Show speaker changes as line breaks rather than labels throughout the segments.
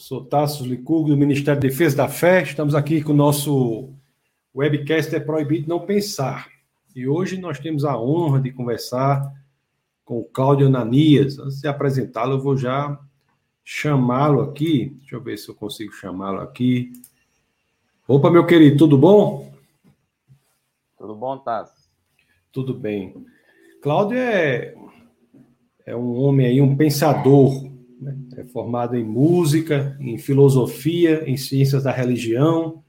sou Tassos Licurgo, do Ministério da Defesa da Fé. Estamos aqui com o nosso webcast É Proibido Não Pensar. E hoje nós temos a honra de conversar com o Cláudio Ananias. Antes de apresentá-lo, eu vou já chamá-lo aqui. Deixa eu ver se eu consigo chamá-lo aqui. Opa, meu querido, tudo bom?
Tudo bom, Tassos?
Tudo bem. Cláudio é, é um homem aí, um pensador, né? É formado em música, em filosofia, em ciências da religião.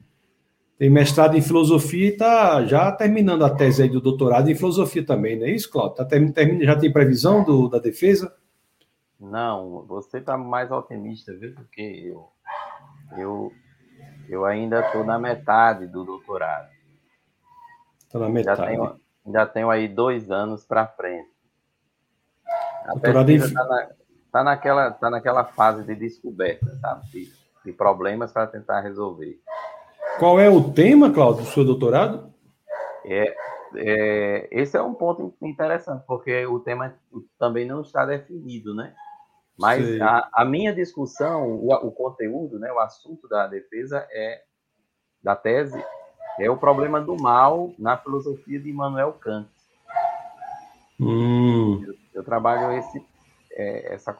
Tem mestrado em filosofia e está já terminando a tese aí do doutorado em filosofia também, não é isso, Cláudio? Tá termina, já tem previsão do, da defesa?
Não, você está mais otimista, viu, do que eu. Eu, eu ainda estou na metade do doutorado.
Está na metade.
Já tenho, já tenho aí dois anos para frente.
A doutorado em...
Tá na, tá naquela, tá naquela fase de descoberta, sabe? De, de problemas para tentar resolver.
Qual é o tema, Cláudio, do seu doutorado?
É, é, esse é um ponto interessante, porque o tema também não está definido, né? Mas a, a, minha discussão, o, o, conteúdo, né, o assunto da defesa é da tese é o problema do mal na filosofia de Immanuel Kant.
Hum.
Eu, eu, trabalho esse é, essa,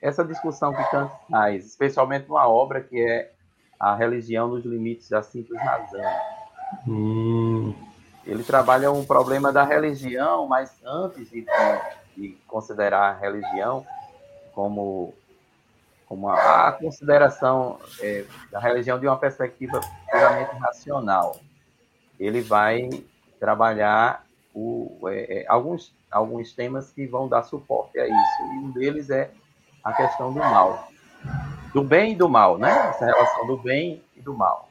essa discussão que Kant faz, especialmente numa obra que é A Religião nos Limites da Simples Razão.
Hum.
Ele trabalha um problema da religião, mas antes de, de considerar a religião como, como a, a consideração é, da religião de uma perspectiva puramente racional, ele vai trabalhar o, é, é alguns alguns temas que vão dar suporte a isso. E um deles é a questão do mal. Do bem e do mal, né? Essa relação do bem e do mal.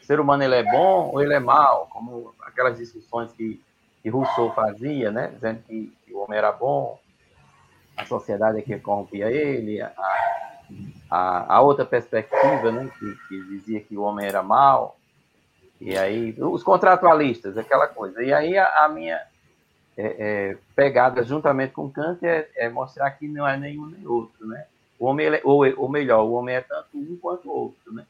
O ser humano ele é bom ou ele é mal? Como aquelas discussões que, que Rousseau fazia, né? Dizendo que, que o homem era bom, a sociedade é que corrompia ele, a, a, a outra perspectiva, né? Que, que dizia que o homem era mal. E aí, os contratualistas, aquela coisa. E aí a, a minha é, é, pegada juntamente com Kant é, é, mostrar que não é nenhum nem outro, né? O homem, é, ou, ou melhor, o homem é tanto um quanto o outro, né?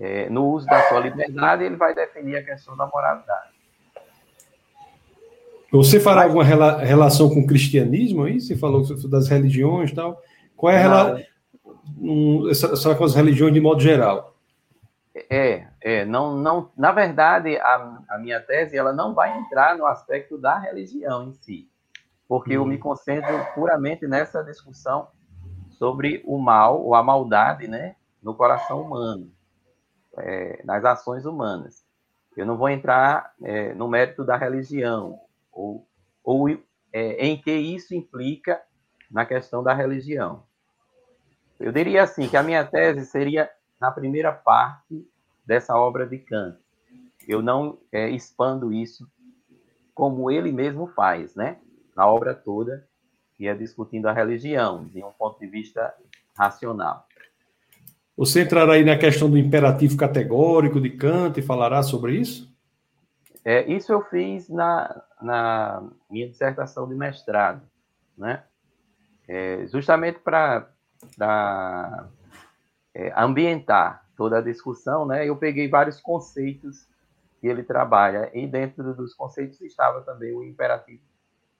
É, no uso da sua liberdade, ele vai definir a questão da moralidade.
Você fará alguma rela relação com o cristianismo aí? Você falou das religiões e tal. Qual é a relação um, com as religiões de modo geral?
É, é, não, não, na verdade, a, a minha tese ela não vai entrar no aspecto da religião em si, porque eu me uhum. concentro puramente nessa discussão sobre o mal ou a maldade, né, no coração humano, é, nas ações humanas. Eu não vou entrar é, no mérito da religião ou, ou é, em que isso implica na questão da religião. Eu diria assim que a minha tese seria na primeira parte dessa obra de Kant. Eu não é, expando isso como ele mesmo faz, né? Na obra toda, que é discutindo a religião, de um ponto de vista racional.
Você entrará aí na questão do imperativo categórico de Kant e falará sobre isso?
É, isso eu fiz na, na minha dissertação de mestrado, né? É, justamente para é, ambientar toda a discussão, né? Eu peguei vários conceitos que ele trabalha e dentro dos conceitos estava também o imperativo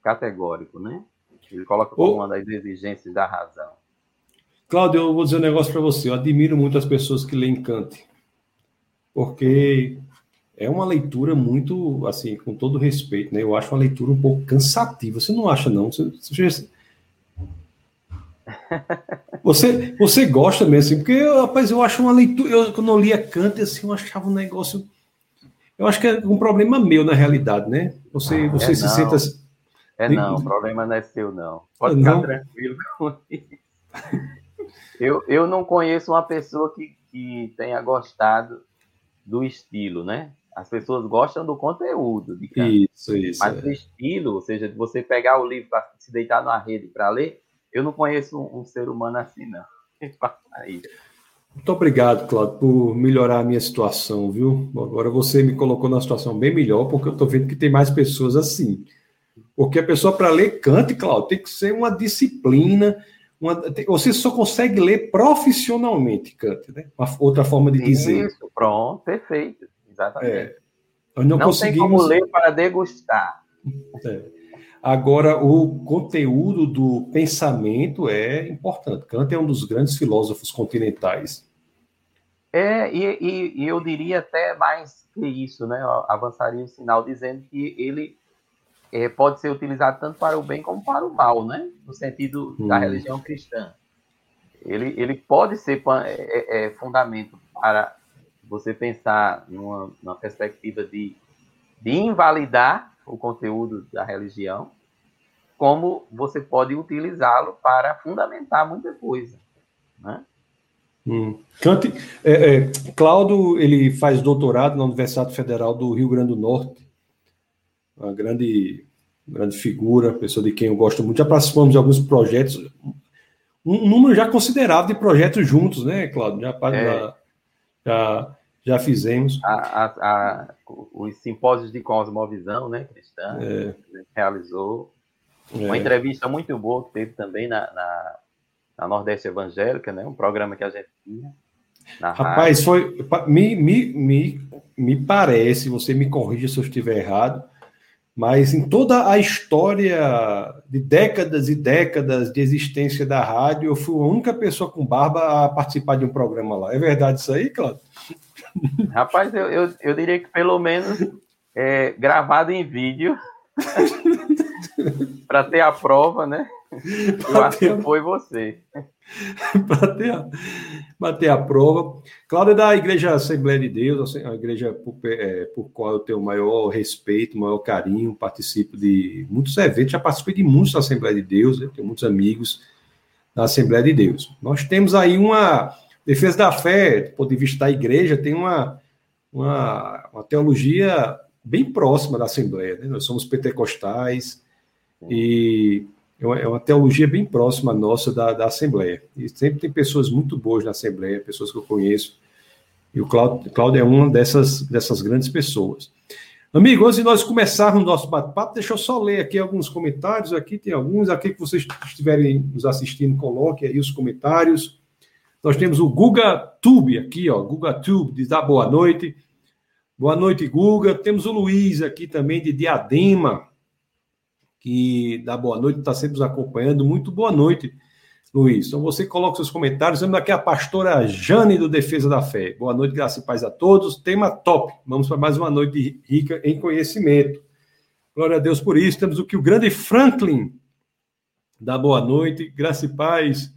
categórico, né? Ele coloca como uma das exigências da razão.
Cláudio, eu vou dizer um negócio para você. Eu admiro muito as pessoas que leem Kant, porque é uma leitura muito, assim, com todo respeito, né? Eu acho uma leitura um pouco cansativa. Você não acha, não? Você, você, você, você gosta mesmo, assim, porque, rapaz, eu acho uma leitura. Eu, quando eu lia Kant, assim, eu achava um negócio. Eu acho que é um problema meu, na realidade, né? Você, ah, você é se não. senta assim.
É não, o problema não é seu, não. Pode ficar não. tranquilo com isso. Eu, eu não conheço uma pessoa que, que tenha gostado do estilo, né? As pessoas gostam do conteúdo de
Kant. Isso, isso.
Mas é. o estilo, ou seja, de você pegar o livro para se deitar na rede para ler, eu não conheço um, um ser humano assim, não.
Muito obrigado, Claudio, por melhorar a minha situação, viu? Agora você me colocou numa situação bem melhor, porque eu estou vendo que tem mais pessoas assim. Porque a pessoa, para ler Kant, Claudio, tem que ser uma disciplina, uma, você só consegue ler profissionalmente Kant, né? Uma outra forma de dizer.
Isso, pronto, perfeito, exatamente. É,
não, não conseguimos... tem como
ler para degustar.
É. Agora, o conteúdo do pensamento é importante. Kant é um dos grandes filósofos continentais.
É, e, e, e eu diria até mais que isso, né? Eu avançaria o sinal dizendo que ele é, pode ser utilizado tanto para o bem como para o mal, né? No sentido hum. da religião cristã. Ele, ele pode ser é, é, é, fundamento para você pensar numa, numa perspectiva de, de invalidar o conteúdo da religião, como você pode utilizá-lo para fundamentar muita coisa, né?
Hum. Cante, é, é, Cláudio, ele faz doutorado na Universidade Federal do Rio Grande do Norte, uma grande, grande figura, pessoa de quem eu gosto muito. Já participamos de alguns projetos, um número já considerável de projetos juntos, né, Cláudio? Já, é. já, já, fizemos.
A, a, a, os simpósios de cosmovisão, né, cristã, é. realizou. Uma é. entrevista muito boa que teve também na, na, na, Nordeste Evangélica, né, um programa que a gente tinha.
Rapaz, rádio. foi. Me, me, me, me parece, você me corrija se eu estiver errado, mas em toda a história de décadas e décadas de existência da rádio, eu fui a única pessoa com barba a participar de um programa lá. É verdade isso aí, Cláudio?
Rapaz, eu, eu, eu diria que pelo menos é, gravado em vídeo, para ter a prova, né? Eu acho que foi você.
bater, a, bater a prova. Cláudia é da Igreja Assembleia de Deus, a igreja por, é, por qual eu tenho o maior respeito, maior carinho, participo de muitos eventos, já participei de muitos da Assembleia de Deus, eu tenho muitos amigos da Assembleia de Deus. Nós temos aí uma defesa da fé, do ponto de vista da igreja, tem uma, uma, uma teologia bem próxima da Assembleia, né? nós somos pentecostais e é uma, é teologia bem próxima nossa da, da Assembleia. E sempre tem pessoas muito boas na Assembleia, pessoas que eu conheço. E o Cláudio, Cláudio é uma dessas, dessas grandes pessoas. Amigo, antes de nós começarmos o nosso bate-papo, deixa eu só ler aqui alguns comentários. Aqui tem alguns. Aqui que vocês estiverem nos assistindo, coloque aí os comentários. Nós temos o Guga Tube aqui, ó. Guga Tube diz ah, boa noite. Boa noite, Guga. Temos o Luiz aqui também de Diadema que dá boa noite, está sempre nos acompanhando. Muito boa noite, Luiz. Então você coloca seus comentários. Temos aqui a pastora Jane do Defesa da Fé. Boa noite, graça e paz a todos. Tema top. Vamos para mais uma noite rica em conhecimento. Glória a Deus por isso. Temos o que o grande Franklin dá boa noite, graça e paz,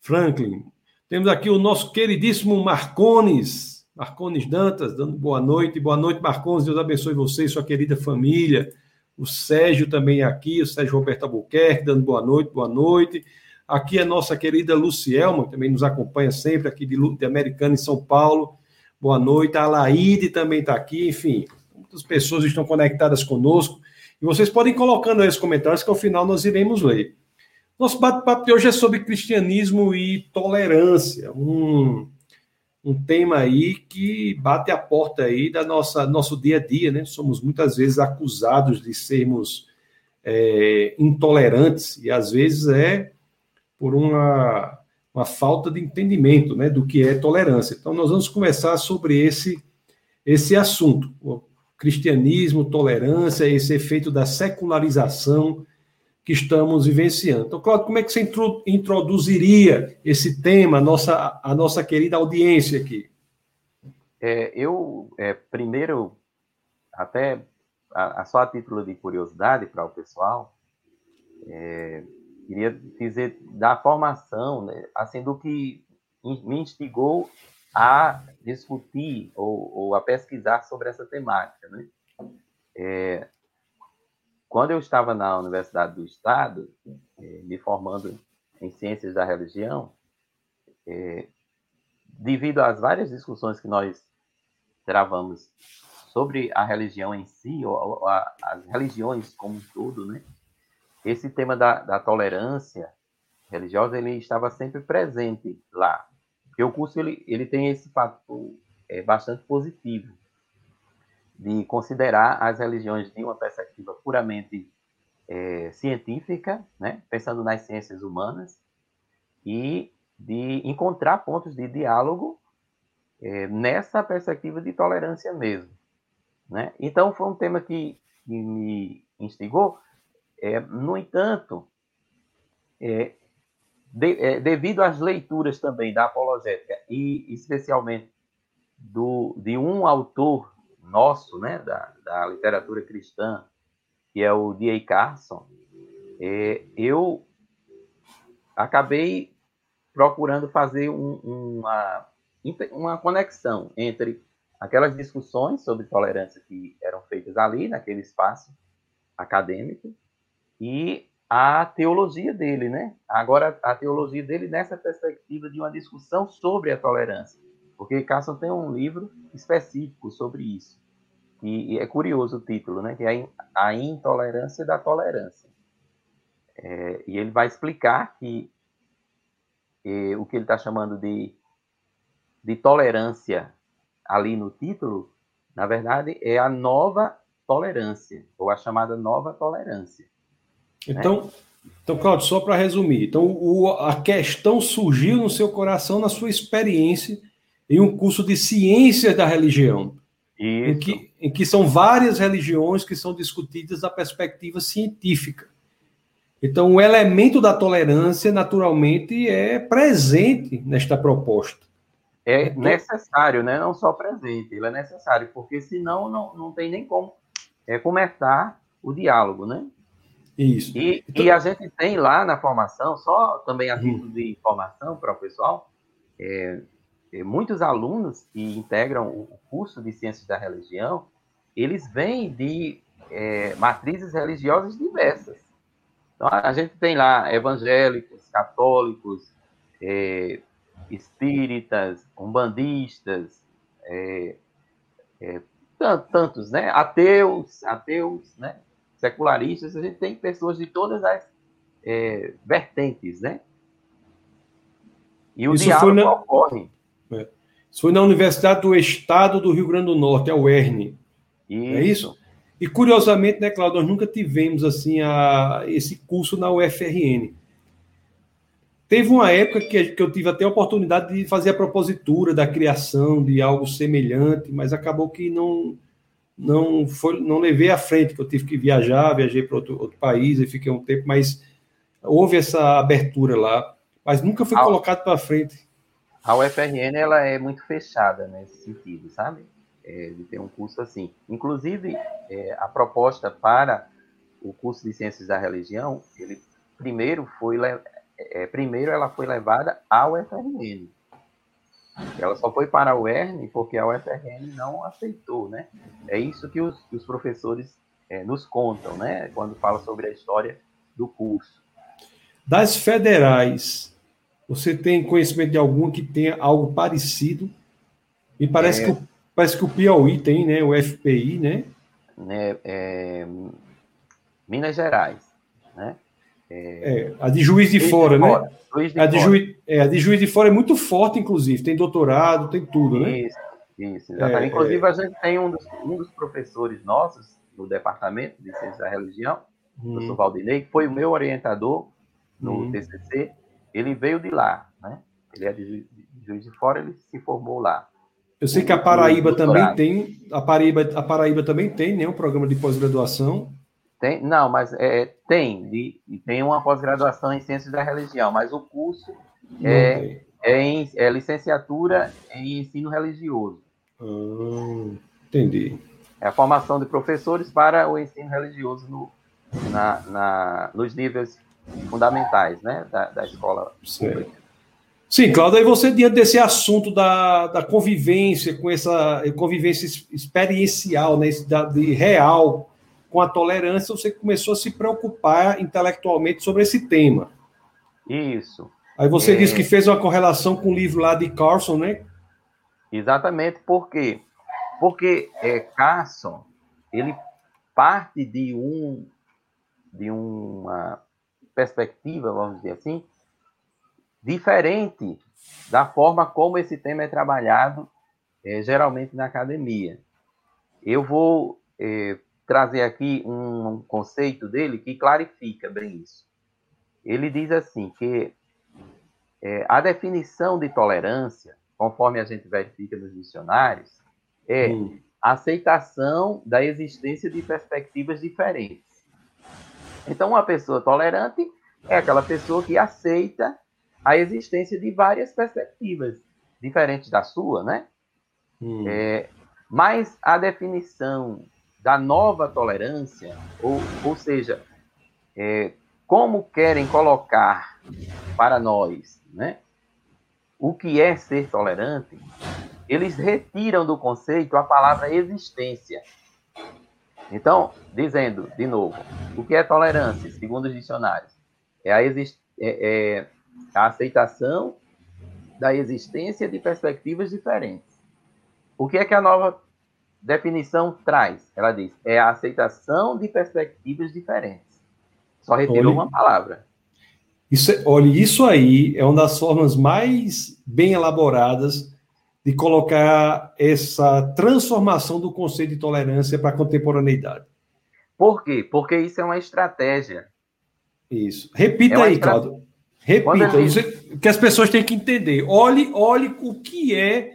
Franklin. Temos aqui o nosso queridíssimo Marcones, Marcones Dantas, dando boa noite. Boa noite, Marcones. Deus abençoe você e sua querida família o Sérgio também é aqui, o Sérgio Roberto Albuquerque, dando boa noite, boa noite. Aqui é nossa querida Lucielma, que também nos acompanha sempre, aqui de, de Americana em São Paulo. Boa noite. A Laide também está aqui, enfim, muitas pessoas estão conectadas conosco. E vocês podem ir colocando aí os comentários que ao final nós iremos ler. Nosso bate-papo de hoje é sobre cristianismo e tolerância, um, um tema aí que bate a porta aí da nossa nosso dia a dia, né? Somos muitas vezes acusados de sermos é, intolerantes e às vezes é por uma, uma falta de entendimento, né, do que é tolerância. Então nós vamos conversar sobre esse esse assunto, o cristianismo, tolerância, esse efeito da secularização que estamos vivenciando. Então, Claudio, como é que você introduziria esse tema, a nossa, a nossa querida audiência aqui?
É, eu, é, primeiro, até a, a, só a título de curiosidade para o pessoal, é, queria dizer da formação, né, assim, do que me instigou a discutir ou, ou a pesquisar sobre essa temática, né? É, quando eu estava na Universidade do Estado, eh, me formando em Ciências da Religião, eh, devido às várias discussões que nós travamos sobre a religião em si, ou, as religiões como um todo, né? Esse tema da, da tolerância religiosa ele estava sempre presente lá. Porque o curso ele, ele tem esse fator é, bastante positivo de considerar as religiões de uma perspectiva puramente é, científica, né? pensando nas ciências humanas, e de encontrar pontos de diálogo é, nessa perspectiva de tolerância mesmo. Né? Então, foi um tema que, que me instigou. É, no entanto, é, de, é, devido às leituras também da apologética e especialmente do, de um autor nosso, né, da, da literatura cristã, que é o D.A. Carson, é, eu acabei procurando fazer um, uma, uma conexão entre aquelas discussões sobre tolerância que eram feitas ali, naquele espaço acadêmico, e a teologia dele, né? Agora, a teologia dele nessa perspectiva de uma discussão sobre a tolerância. Porque Carson tem um livro específico sobre isso. E, é curioso o título, né? Que é A Intolerância da Tolerância. É, e ele vai explicar que é, o que ele está chamando de, de tolerância ali no título, na verdade, é a nova tolerância, ou a chamada nova tolerância.
Então, né? então Claudio, só para resumir, então o, a questão surgiu no seu coração, na sua experiência, em um curso de ciências da religião, em que, em que são várias religiões que são discutidas da perspectiva científica. Então, o elemento da tolerância, naturalmente, é presente nesta proposta.
É então, necessário, né? não só presente, ele é necessário, porque senão não, não tem nem como é, começar o diálogo, né?
Isso.
E, então... e a gente tem lá na formação, só também a título de informação para o pessoal, é, é, muitos alunos que integram o curso de Ciências da Religião, eles vêm de é, matrizes religiosas diversas. Então, a gente tem lá evangélicos, católicos, é, espíritas, umbandistas, é, é, tantos, né? Ateus, ateus, né? secularistas, a gente tem pessoas de todas as é, vertentes, né?
E o Isso diálogo na... ocorre. É. Isso foi na Universidade do Estado do Rio Grande do Norte, a UERN. Isso. É isso? E curiosamente, né, Claudio, nós nunca tivemos assim a, esse curso na UFRN. Teve uma época que, que eu tive até a oportunidade de fazer a propositura da criação de algo semelhante, mas acabou que não, não foi, não levei à frente, que eu tive que viajar, viajei para outro, outro país e fiquei um tempo, mas houve essa abertura lá, mas nunca foi a, colocado para frente.
A UFRN ela é muito fechada nesse sentido, sabe? É, de ter um curso assim. Inclusive, é, a proposta para o curso de Ciências da Religião, ele primeiro foi é, primeiro ela foi levada ao UFRN. Ela só foi para a UERN porque a UFRN não aceitou, né? É isso que os, que os professores é, nos contam, né? Quando fala sobre a história do curso.
Das federais, você tem conhecimento de algum que tenha algo parecido? E parece, é... que, o, parece que o Piauí tem, né? O FPI, né?
né é... Minas Gerais, né?
É, a de Juiz de Fora, de né? Juiz de a, de Juiz, é, a de Juiz de Fora é muito forte, inclusive. Tem doutorado, tem tudo, né?
Isso, isso, exatamente. É, inclusive, a gente tem um dos, um dos professores nossos do Departamento de Ciência da Religião, hum. o professor Valdinei, que foi o meu orientador no hum. TCC. Ele veio de lá, né? Ele é de Juiz, de Fora, ele se formou lá.
Eu sei que a Paraíba também tem, a Paraíba, a Paraíba também tem, né, um programa de pós-graduação.
Tem, não, mas é, tem, de, tem uma pós-graduação em Ciências da Religião, mas o curso é, é, em, é, licenciatura em ensino religioso.
Ah, entendi.
É a formação de professores para o ensino religioso no, na, na, nos níveis fundamentais né, da, da escola pública.
Sim, Cláudio, aí você, diante desse assunto da, da convivência, com essa convivência experiencial, né, de real com a tolerância, você começou a se preocupar intelectualmente sobre esse tema.
Isso.
Aí você é... disse que fez uma correlação com o livro lá de Carson, né?
Exatamente, por quê? Porque é, Carson, ele parte de um de uma perspectiva, vamos dizer assim, diferente da forma como esse tema é trabalhado é, geralmente na academia. Eu vou é, trazer aqui um conceito dele que clarifica bem isso. Ele diz assim que é, a definição de tolerância, conforme a gente verifica nos dicionários, é hum. aceitação da existência de perspectivas diferentes. Então, uma pessoa tolerante é aquela pessoa que aceita a existência de várias perspectivas diferentes da sua, né? Hum. É, mas a definição da nova tolerância, ou, ou seja, é, como querem colocar para nós né, o que é ser tolerante, eles retiram do conceito a palavra existência. Então, dizendo de novo, o que é tolerância, segundo os dicionários? É a, é, é a aceitação da existência de perspectivas diferentes. O que é que a nova definição traz? Ela diz: é a aceitação de perspectivas diferentes. Só retirou uma palavra.
Isso, é, olha, isso aí é uma das formas mais bem elaboradas de colocar essa transformação do conceito de tolerância para a contemporaneidade.
Por quê? Porque isso é uma estratégia.
Isso. Repita é aí, estra... Claudio. Repita. Ele... que as pessoas têm que entender. Olhe, olhe o que é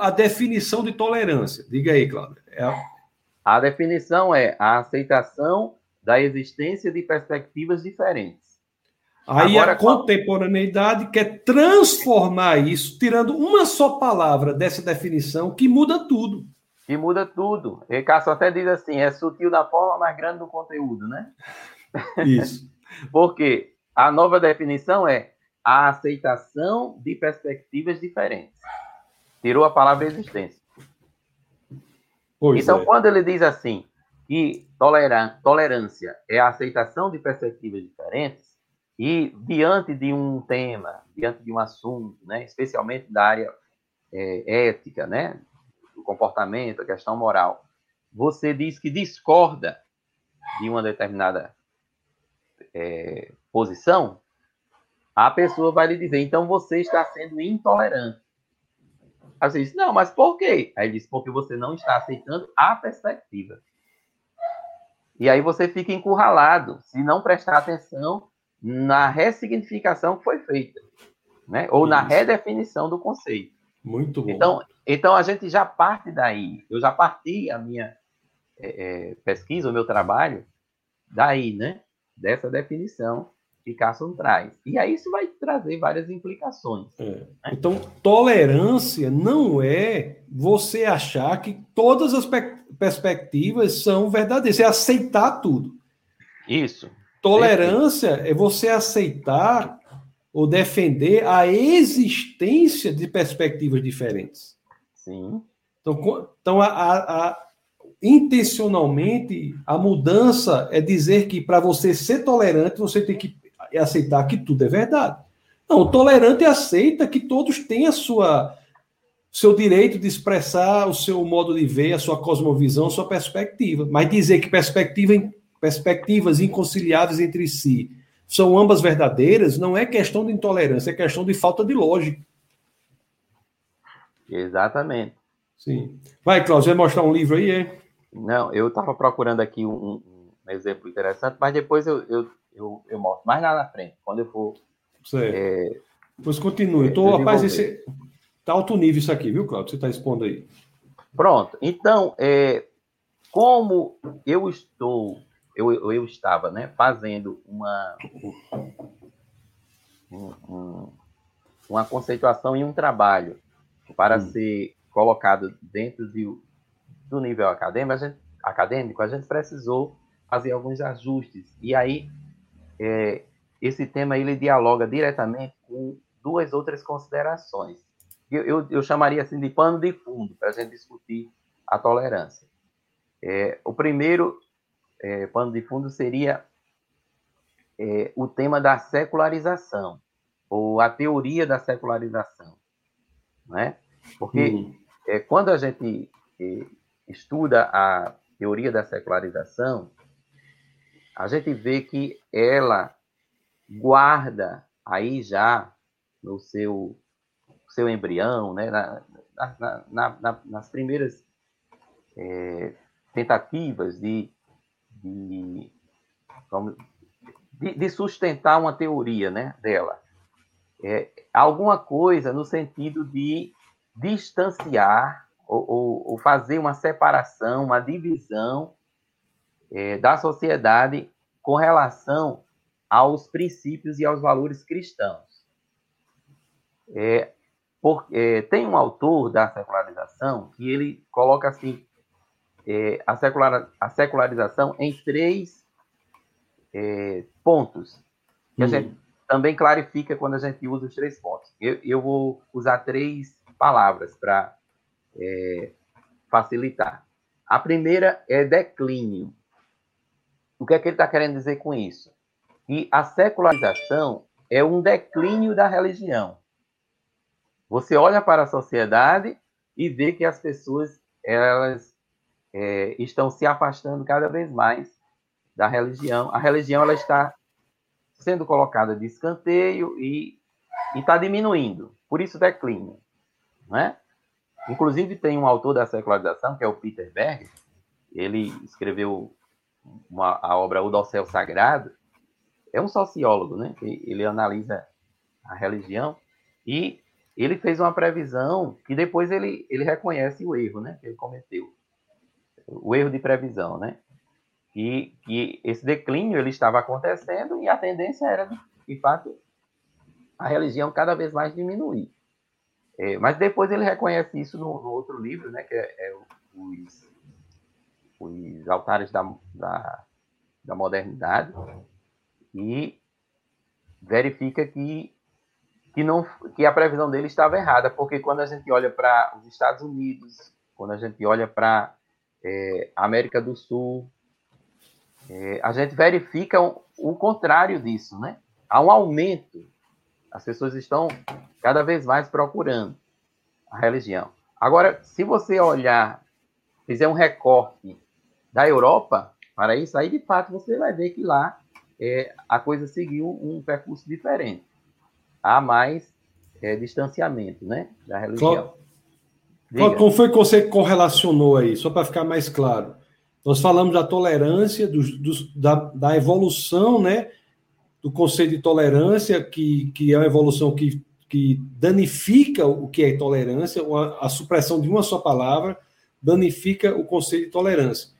a definição de tolerância. Diga aí, Cláudio. É
a... a definição é a aceitação da existência de perspectivas diferentes.
Aí Agora, a contemporaneidade quer transformar isso, tirando uma só palavra dessa definição, que muda tudo.
Que muda tudo. E Cássio até diz assim: é sutil da forma, mas grande no conteúdo, né?
Isso.
Porque a nova definição é a aceitação de perspectivas diferentes. Tirou a palavra existência. Pois então, é. quando ele diz assim, que tolerância é a aceitação de perspectivas diferentes, e diante de um tema, diante de um assunto, né, especialmente da área é, ética, né, do comportamento, a questão moral, você diz que discorda de uma determinada é, posição, a pessoa vai lhe dizer, então você está sendo intolerante. Aí você diz, não, mas por quê? Aí ele diz, porque você não está aceitando a perspectiva. E aí você fica encurralado. Se não prestar atenção na ressignificação que foi feita, né? ou Isso. na redefinição do conceito.
Muito bom.
Então, então a gente já parte daí. Eu já parti a minha é, é, pesquisa, o meu trabalho, daí, né? Dessa definição que Carson traz. E aí isso vai trazer várias implicações. É.
Né? Então, tolerância não é você achar que todas as perspectivas são verdadeiras, é aceitar tudo.
Isso.
Tolerância é você aceitar ou defender a existência de perspectivas diferentes.
Sim.
Então, então a, a, a intencionalmente, a mudança é dizer que para você ser tolerante, você tem que aceitar que tudo é verdade. Não, o tolerante aceita que todos têm a sua seu direito de expressar o seu modo de ver, a sua cosmovisão, a sua perspectiva. Mas dizer que perspectiva, perspectivas inconciliáveis entre si são ambas verdadeiras não é questão de intolerância, é questão de falta de lógica.
Exatamente.
Sim. Vai, Cláudio, vai mostrar um livro aí, é?
Não, eu estava procurando aqui um, um, exemplo interessante, mas depois eu, eu, eu, eu, mostro mais lá na frente, quando eu for.
Certo. É, pois continue. Então, rapaz, esse, tá alto nível isso aqui, viu, Cláudio? Você está expondo aí.
Pronto. Então, é, como eu estou, eu, eu estava né, fazendo uma, um, uma conceituação em um trabalho para hum. ser colocado dentro de, do nível acadêmico, a gente, acadêmico, a gente precisou fazer alguns ajustes. E aí, é, esse tema ele dialoga diretamente com duas outras considerações. Eu, eu, eu chamaria assim de pano de fundo para a gente discutir a tolerância. É, o primeiro é, pano de fundo seria é, o tema da secularização, ou a teoria da secularização. Né? Porque é, quando a gente é, estuda a teoria da secularização, a gente vê que ela guarda aí já no seu, seu embrião, né, na, na, na, nas primeiras é, tentativas de, de, de, sustentar uma teoria né, dela. é, alguma coisa no sentido de distanciar ou, ou, ou fazer uma separação, uma divisão é, da sociedade com relação aos princípios e aos valores cristãos. É, por, é, tem um autor da secularização que ele coloca assim é, a, secular, a secularização em três é, pontos que a gente hum. também clarifica quando a gente usa os três pontos. Eu, eu vou usar três palavras para é, facilitar. A primeira é declínio. O que é que ele está querendo dizer com isso? Que a secularização é um declínio da religião. Você olha para a sociedade e vê que as pessoas elas é, estão se afastando cada vez mais da religião. A religião ela está sendo colocada de escanteio e está diminuindo. Por isso declínio. Né? Inclusive, tem um autor da secularização, que é o Peter Berg, ele escreveu uma, a obra O Dossel Sagrado, é um sociólogo, né? Ele analisa a religião e ele fez uma previsão que depois ele, ele reconhece o erro, né? Que ele cometeu. O erro de previsão, né? E que esse declínio ele estava acontecendo e a tendência era, de fato, a religião cada vez mais diminuir. É, mas depois ele reconhece isso no, no outro livro, né, que é, é os, os Altares da, da, da Modernidade, e verifica que, que, não, que a previsão dele estava errada, porque quando a gente olha para os Estados Unidos, quando a gente olha para é, América do Sul, é, a gente verifica o, o contrário disso, né? Há um aumento as pessoas estão cada vez mais procurando a religião. Agora, se você olhar, fizer um recorte da Europa para isso, aí de fato você vai ver que lá é, a coisa seguiu um percurso diferente. Há mais é, distanciamento né, da religião.
Como foi que você correlacionou aí, só para ficar mais claro? Nós falamos da tolerância, dos, dos, da, da evolução, né? do conceito de tolerância, que, que é uma evolução que, que danifica o que é tolerância, a, a supressão de uma só palavra danifica o conceito de tolerância.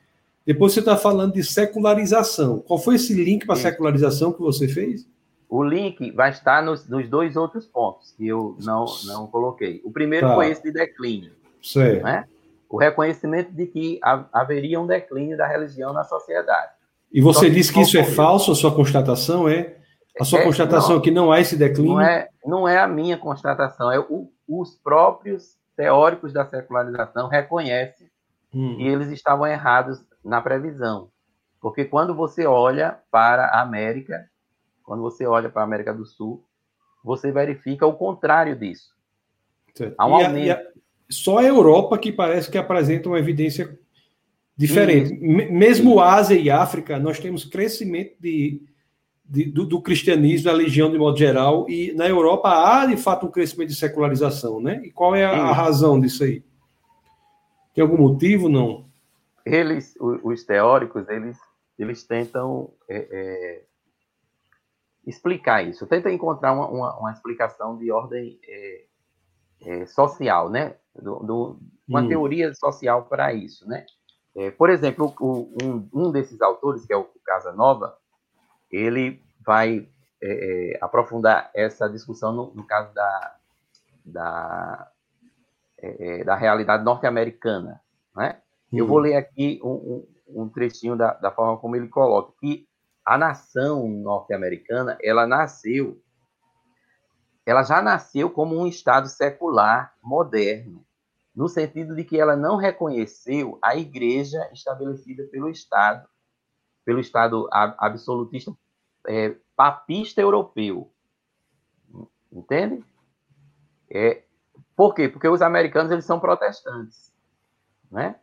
Depois você está falando de secularização. Qual foi esse link para a secularização que você fez?
O link vai estar nos, nos, dois outros pontos que eu não, não coloquei. O primeiro tá. foi esse de declínio. Certo. Né? O reconhecimento de que haveria um declínio da religião na sociedade.
E você diz que isso é falso, a sua constatação é? A sua é, constatação não, é que não há esse declínio?
Não é, não é a minha constatação, é o, os próprios teóricos da secularização reconhecem hum. que eles estavam errados na previsão. Porque quando você olha para a América, quando você olha para a América do Sul, você verifica o contrário disso.
Há um e aumento. A, a, só a Europa que parece que apresenta uma evidência diferente. Mesmo Ásia e África, nós temos crescimento de, de do, do, cristianismo, da religião de modo geral, e na Europa há de fato um crescimento de secularização, né? E qual é a, a razão disso aí? Tem algum motivo, não?
Eles, os teóricos, eles, eles tentam é, é, explicar isso, tentam encontrar uma, uma, uma explicação de ordem é, é social, né? Do, do, uma hum. teoria social para isso, né? É, por exemplo, o, um, um, desses autores, que é o Casanova, ele vai é, é, aprofundar essa discussão no, no caso da, da, é, é da realidade norte-americana. Né? Uhum. Eu vou ler aqui um, um, um trechinho da, da, forma como ele coloca, que a nação norte-americana, ela nasceu, ela já nasceu como um Estado secular moderno, no sentido de que ela não reconheceu a igreja estabelecida pelo Estado, pelo Estado absolutista é, papista europeu. Entende? É, por quê? Porque os americanos eles são protestantes, né?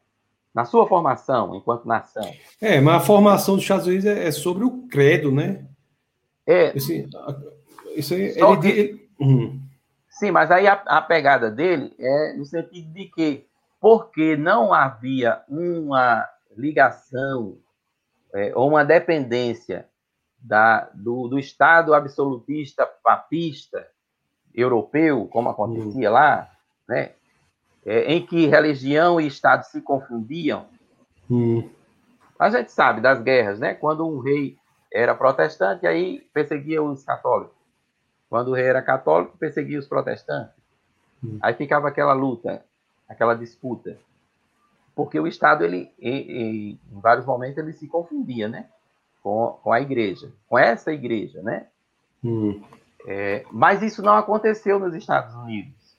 Na sua formação, enquanto nação.
É, mas a formação dos Estados Unidos é, é sobre o credo, né?
É. Esse, isso aí, ele, ele... Hum. Sim, mas aí a, a, pegada dele é no sentido de que, porque não havia uma ligação é, ou uma dependência da, do, do Estado absolutista papista europeu, como acontecia lá, né? É, em que religião e Estado se confundiam. Hum. A gente sabe das guerras, né? Quando um rei era protestante, aí perseguia os católicos. Quando o rei era católico, perseguia os protestantes. Hum. Aí ficava aquela luta, aquela disputa. Porque o Estado, ele, em, em vários momentos, ele se confundia, né? Com, com a igreja, com essa igreja, né? Hum. É, mas isso não aconteceu nos Estados Unidos.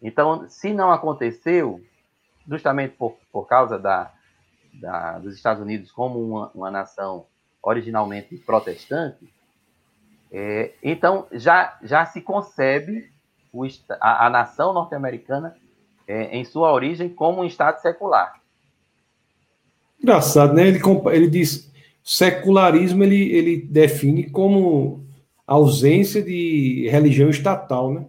Então, se não aconteceu, justamente por, por causa da, da, dos Estados Unidos como uma, uma nação originalmente protestante, é, então já, já se concebe o, a, a nação norte-americana é, em sua origem como um Estado secular.
Engraçado, né? Ele, ele diz secularismo ele, ele define como ausência de religião estatal, né?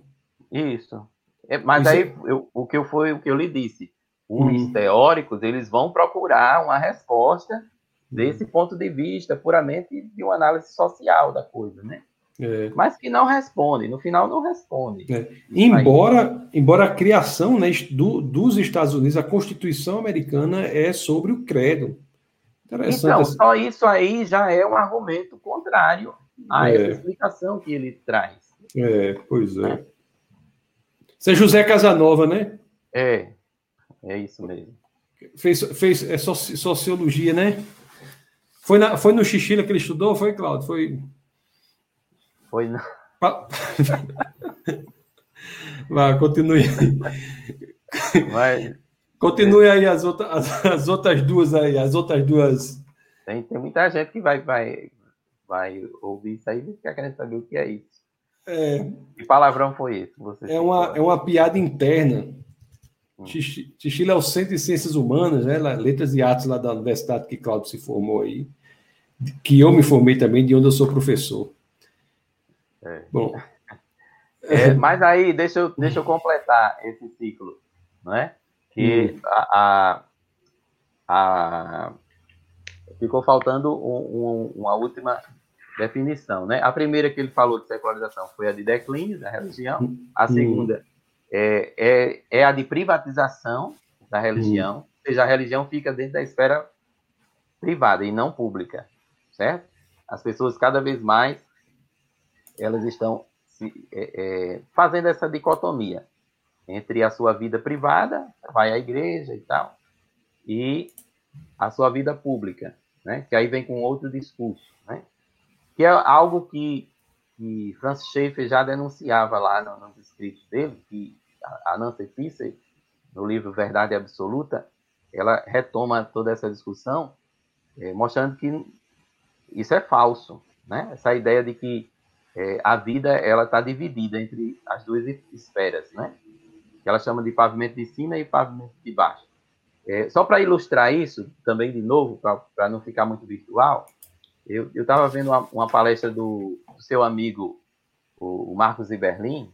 Isso. É, mas Isso aí é... eu, o que eu foi o que eu lhe disse. Os uhum. teóricos eles vão procurar uma resposta desse ponto de vista puramente de uma análise social da coisa, né? É. Mas que não responde, no final não responde.
É. Embora, embora a criação né, do, dos Estados Unidos, a Constituição americana é sobre o credo.
Então, só isso aí já é um argumento contrário à é. explicação que ele traz.
É, pois é. Você é José Casanova, né?
É, é isso mesmo.
Fez, fez é sociologia, né? Foi, na, foi no Xixila que ele estudou, foi, Claudio? Foi.
Foi não.
Vai, continue. Vai. Continue aí as, outras, as, as, outras duas aí, as outras duas.
Tem, tem muita gente que vai, vai, vai ouvir isso aí e ficar querendo saber o que é isso. É, que palavrão foi esse?
Você é, uma, é uma piada interna. Hum. é o Centro de Ciências Humanas, né? Letras e Artes lá da universidade que Cláudio se formou aí. Que eu me formei também, de onde eu sou professor.
É. Bom. É, mas aí, deixa eu, deixa eu completar esse ciclo, não é? Que hum. a, a, a, ficou faltando um, um, uma última definição, né? A primeira que ele falou de secularização foi a de declínio da religião, hum. a segunda é, é, é a de privatização da religião, ou seja, a religião fica dentro da esfera privada e não pública, certo? As pessoas cada vez mais elas estão se, é, é, fazendo essa dicotomia entre a sua vida privada, vai à igreja e tal, e a sua vida pública, né? Que aí vem com outro discurso, né? Que é algo que, que Francis Schaeffer já denunciava lá nos escritos dele, que a Nancy Fischer, no livro Verdade Absoluta, ela retoma toda essa discussão, é, mostrando que isso é falso, né? Essa ideia de que é, a vida ela está dividida entre as duas esferas, né? Que ela chama de pavimento de cima e pavimento de baixo. É, só para ilustrar isso, também de novo, para não ficar muito virtual, eu estava vendo uma, uma, palestra do, do, seu amigo, o, o Marcos Iberlin,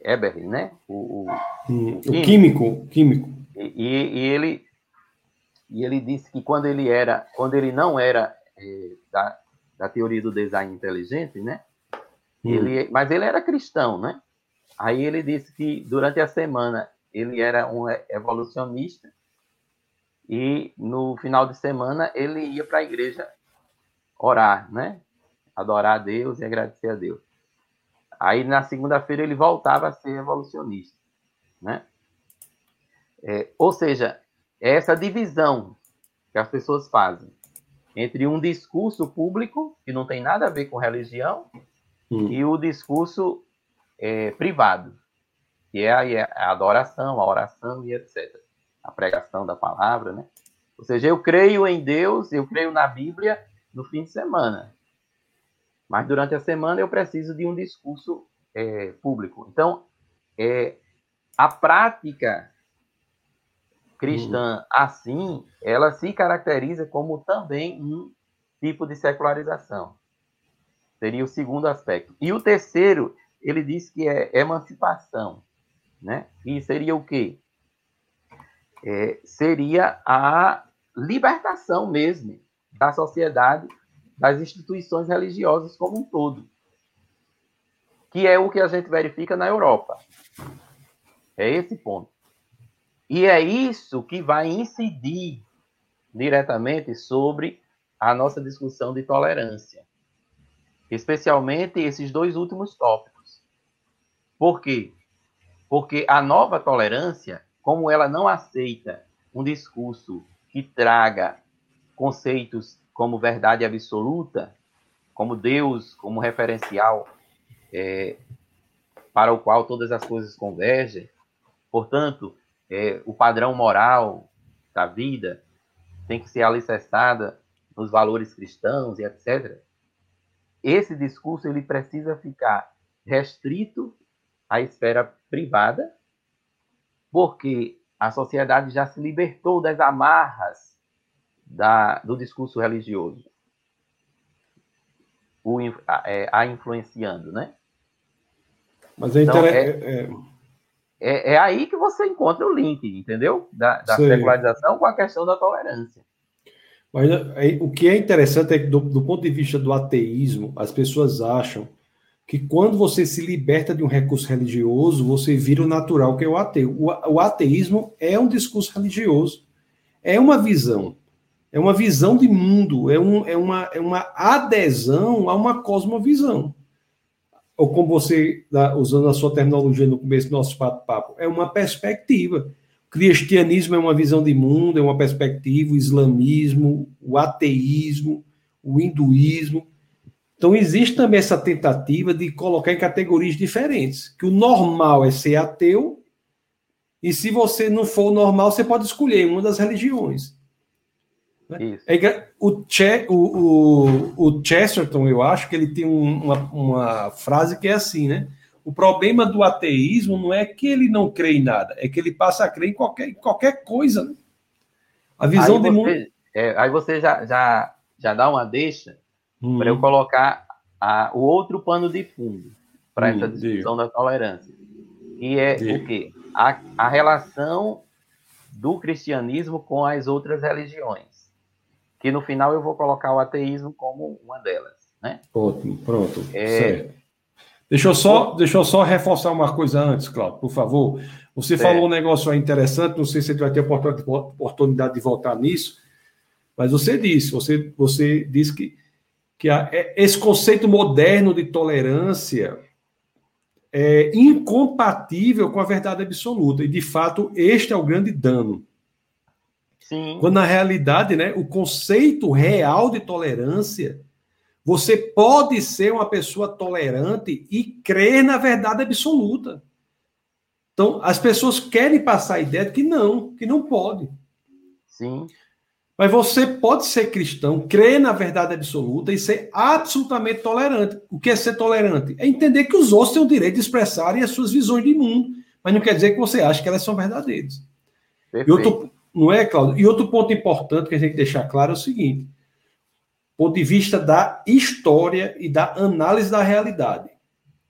Eberlin, né?
O, o, o químico, químico.
E, e, ele e ele disse que quando ele era, quando ele não era é, da, da teoria do design inteligente, né? Hum. Ele, mas ele era cristão, né? Aí ele disse que durante a semana ele era um evolucionista e no final de semana ele ia para a igreja orar, né? Adorar a Deus e agradecer a Deus. Aí na segunda-feira ele voltava a ser evolucionista, né? É, ou seja, é essa divisão que as pessoas fazem entre um discurso público que não tem nada a ver com religião hum. e o discurso é, privado, que é a, é a, adoração, a oração e etc. A pregação da palavra, né? Ou seja, eu creio em Deus, eu creio na Bíblia, no fim de semana. Mas durante a semana eu preciso de um discurso é, público. Então, é, a prática cristã uhum. assim, ela se caracteriza como também um tipo de secularização. Seria o segundo aspecto. E o terceiro, ele diz que é emancipação. Né? E seria o quê? É, seria a libertação mesmo da sociedade, das instituições religiosas como um todo. que é o que a gente verifica na Europa. É esse ponto. E é isso que vai incidir diretamente sobre a nossa discussão de tolerância. Especialmente esses dois últimos tópicos. Por quê? Porque a nova tolerância, como ela não aceita um discurso que traga conceitos como verdade absoluta, como Deus, como referencial é, para o qual todas as coisas convergem. Portanto, é, o padrão moral da vida tem que ser alicerçada nos valores cristãos e etc. Esse discurso ele precisa ficar restrito à esfera privada, porque a sociedade já se libertou das amarras da, do discurso religioso, o, a, é, a influenciando, né?
Mas é, então, é, é,
é, é, aí que você encontra o link, entendeu? Da, da secularização com a questão da tolerância.
Mas é, o que é interessante é que, do, do, ponto de vista do ateísmo, as pessoas acham que quando você se liberta de um recurso religioso, você vira o natural, que é o ateu. O, o ateísmo é um discurso religioso, é uma visão, é uma visão de mundo, é, um, é, uma, é uma adesão a uma cosmovisão ou como você, usando a sua terminologia no começo do nosso papo, é uma perspectiva. O cristianismo é uma visão de mundo, é uma perspectiva, o islamismo, o ateísmo, o hinduísmo. Então, existe também essa tentativa de colocar em categorias diferentes, que o normal é ser ateu, e se você não for normal, você pode escolher uma das religiões. Né? É, o, che, o, o, o, Chesterton, eu acho que ele tem um, uma, uma frase que é assim, né? O problema do ateísmo não é que ele não crê em nada, é que ele passa a crer em qualquer, em qualquer coisa. Né?
A visão aí de mundo. É, aí você já, já, já dá uma deixa hum. para eu colocar a, o outro pano de fundo para hum, essa discussão diga. da tolerância. E é diga. o quê? A, a relação do cristianismo com as outras religiões que no final eu vou colocar o ateísmo como uma delas. Né?
Ótimo, pronto. É... Certo. Deixa eu, só, deixa eu só reforçar uma coisa antes, Claudio, por favor. Você certo. falou um negócio aí interessante, não sei se você vai ter oportunidade de voltar nisso, mas você disse, você, você disse que, que a, é, esse conceito moderno de tolerância é incompatível com a verdade absoluta, e de fato este é o grande dano. Sim. Quando na realidade, né, o conceito real de tolerância, você pode ser uma pessoa tolerante e crer na verdade absoluta. Então, as pessoas querem passar a ideia de que não, que não pode.
Sim.
Mas você pode ser cristão, crer na verdade absoluta e ser absolutamente tolerante. O que é ser tolerante? É entender que os outros têm o direito de expressarem as suas visões de mundo, mas não quer dizer que você acha que elas são verdadeiras. Perfeito. E outro, não é, Cláudio? E outro ponto importante que a gente tem que deixar claro é o seguinte: ponto de vista da história e da análise da realidade.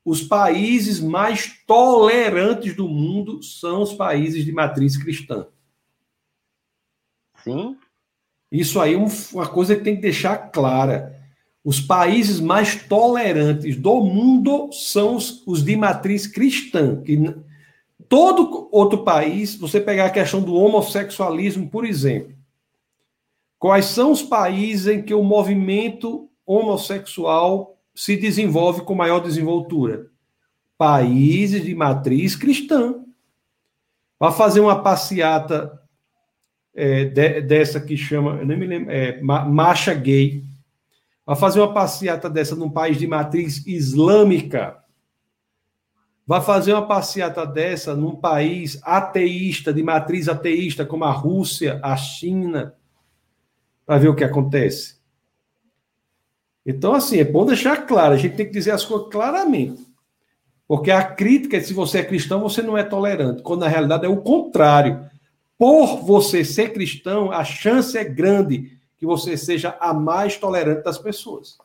Os países mais tolerantes do mundo são os países de matriz cristã.
Sim.
Isso aí é uma coisa que tem que deixar clara. Os países mais tolerantes do mundo são os, os de matriz cristã, que todo outro país, você pegar a questão do homossexualismo, por exemplo. Quais são os países em que o movimento homossexual se desenvolve com maior desenvoltura? Países de matriz cristã. Vai fazer uma passeata é, de, dessa que chama, eu nem me lembro, é, marcha gay. Vai fazer uma passeata dessa num país de matriz islâmica vai fazer uma passeata dessa num país ateísta, de matriz ateísta, como a Rússia, a China, para ver o que acontece. Então, assim, é bom deixar claro, a gente tem que dizer as coisas claramente. Porque a crítica é se você é cristão, você não é tolerante, quando na realidade é o contrário. Por você ser cristão, a chance é grande que você seja a mais tolerante das pessoas.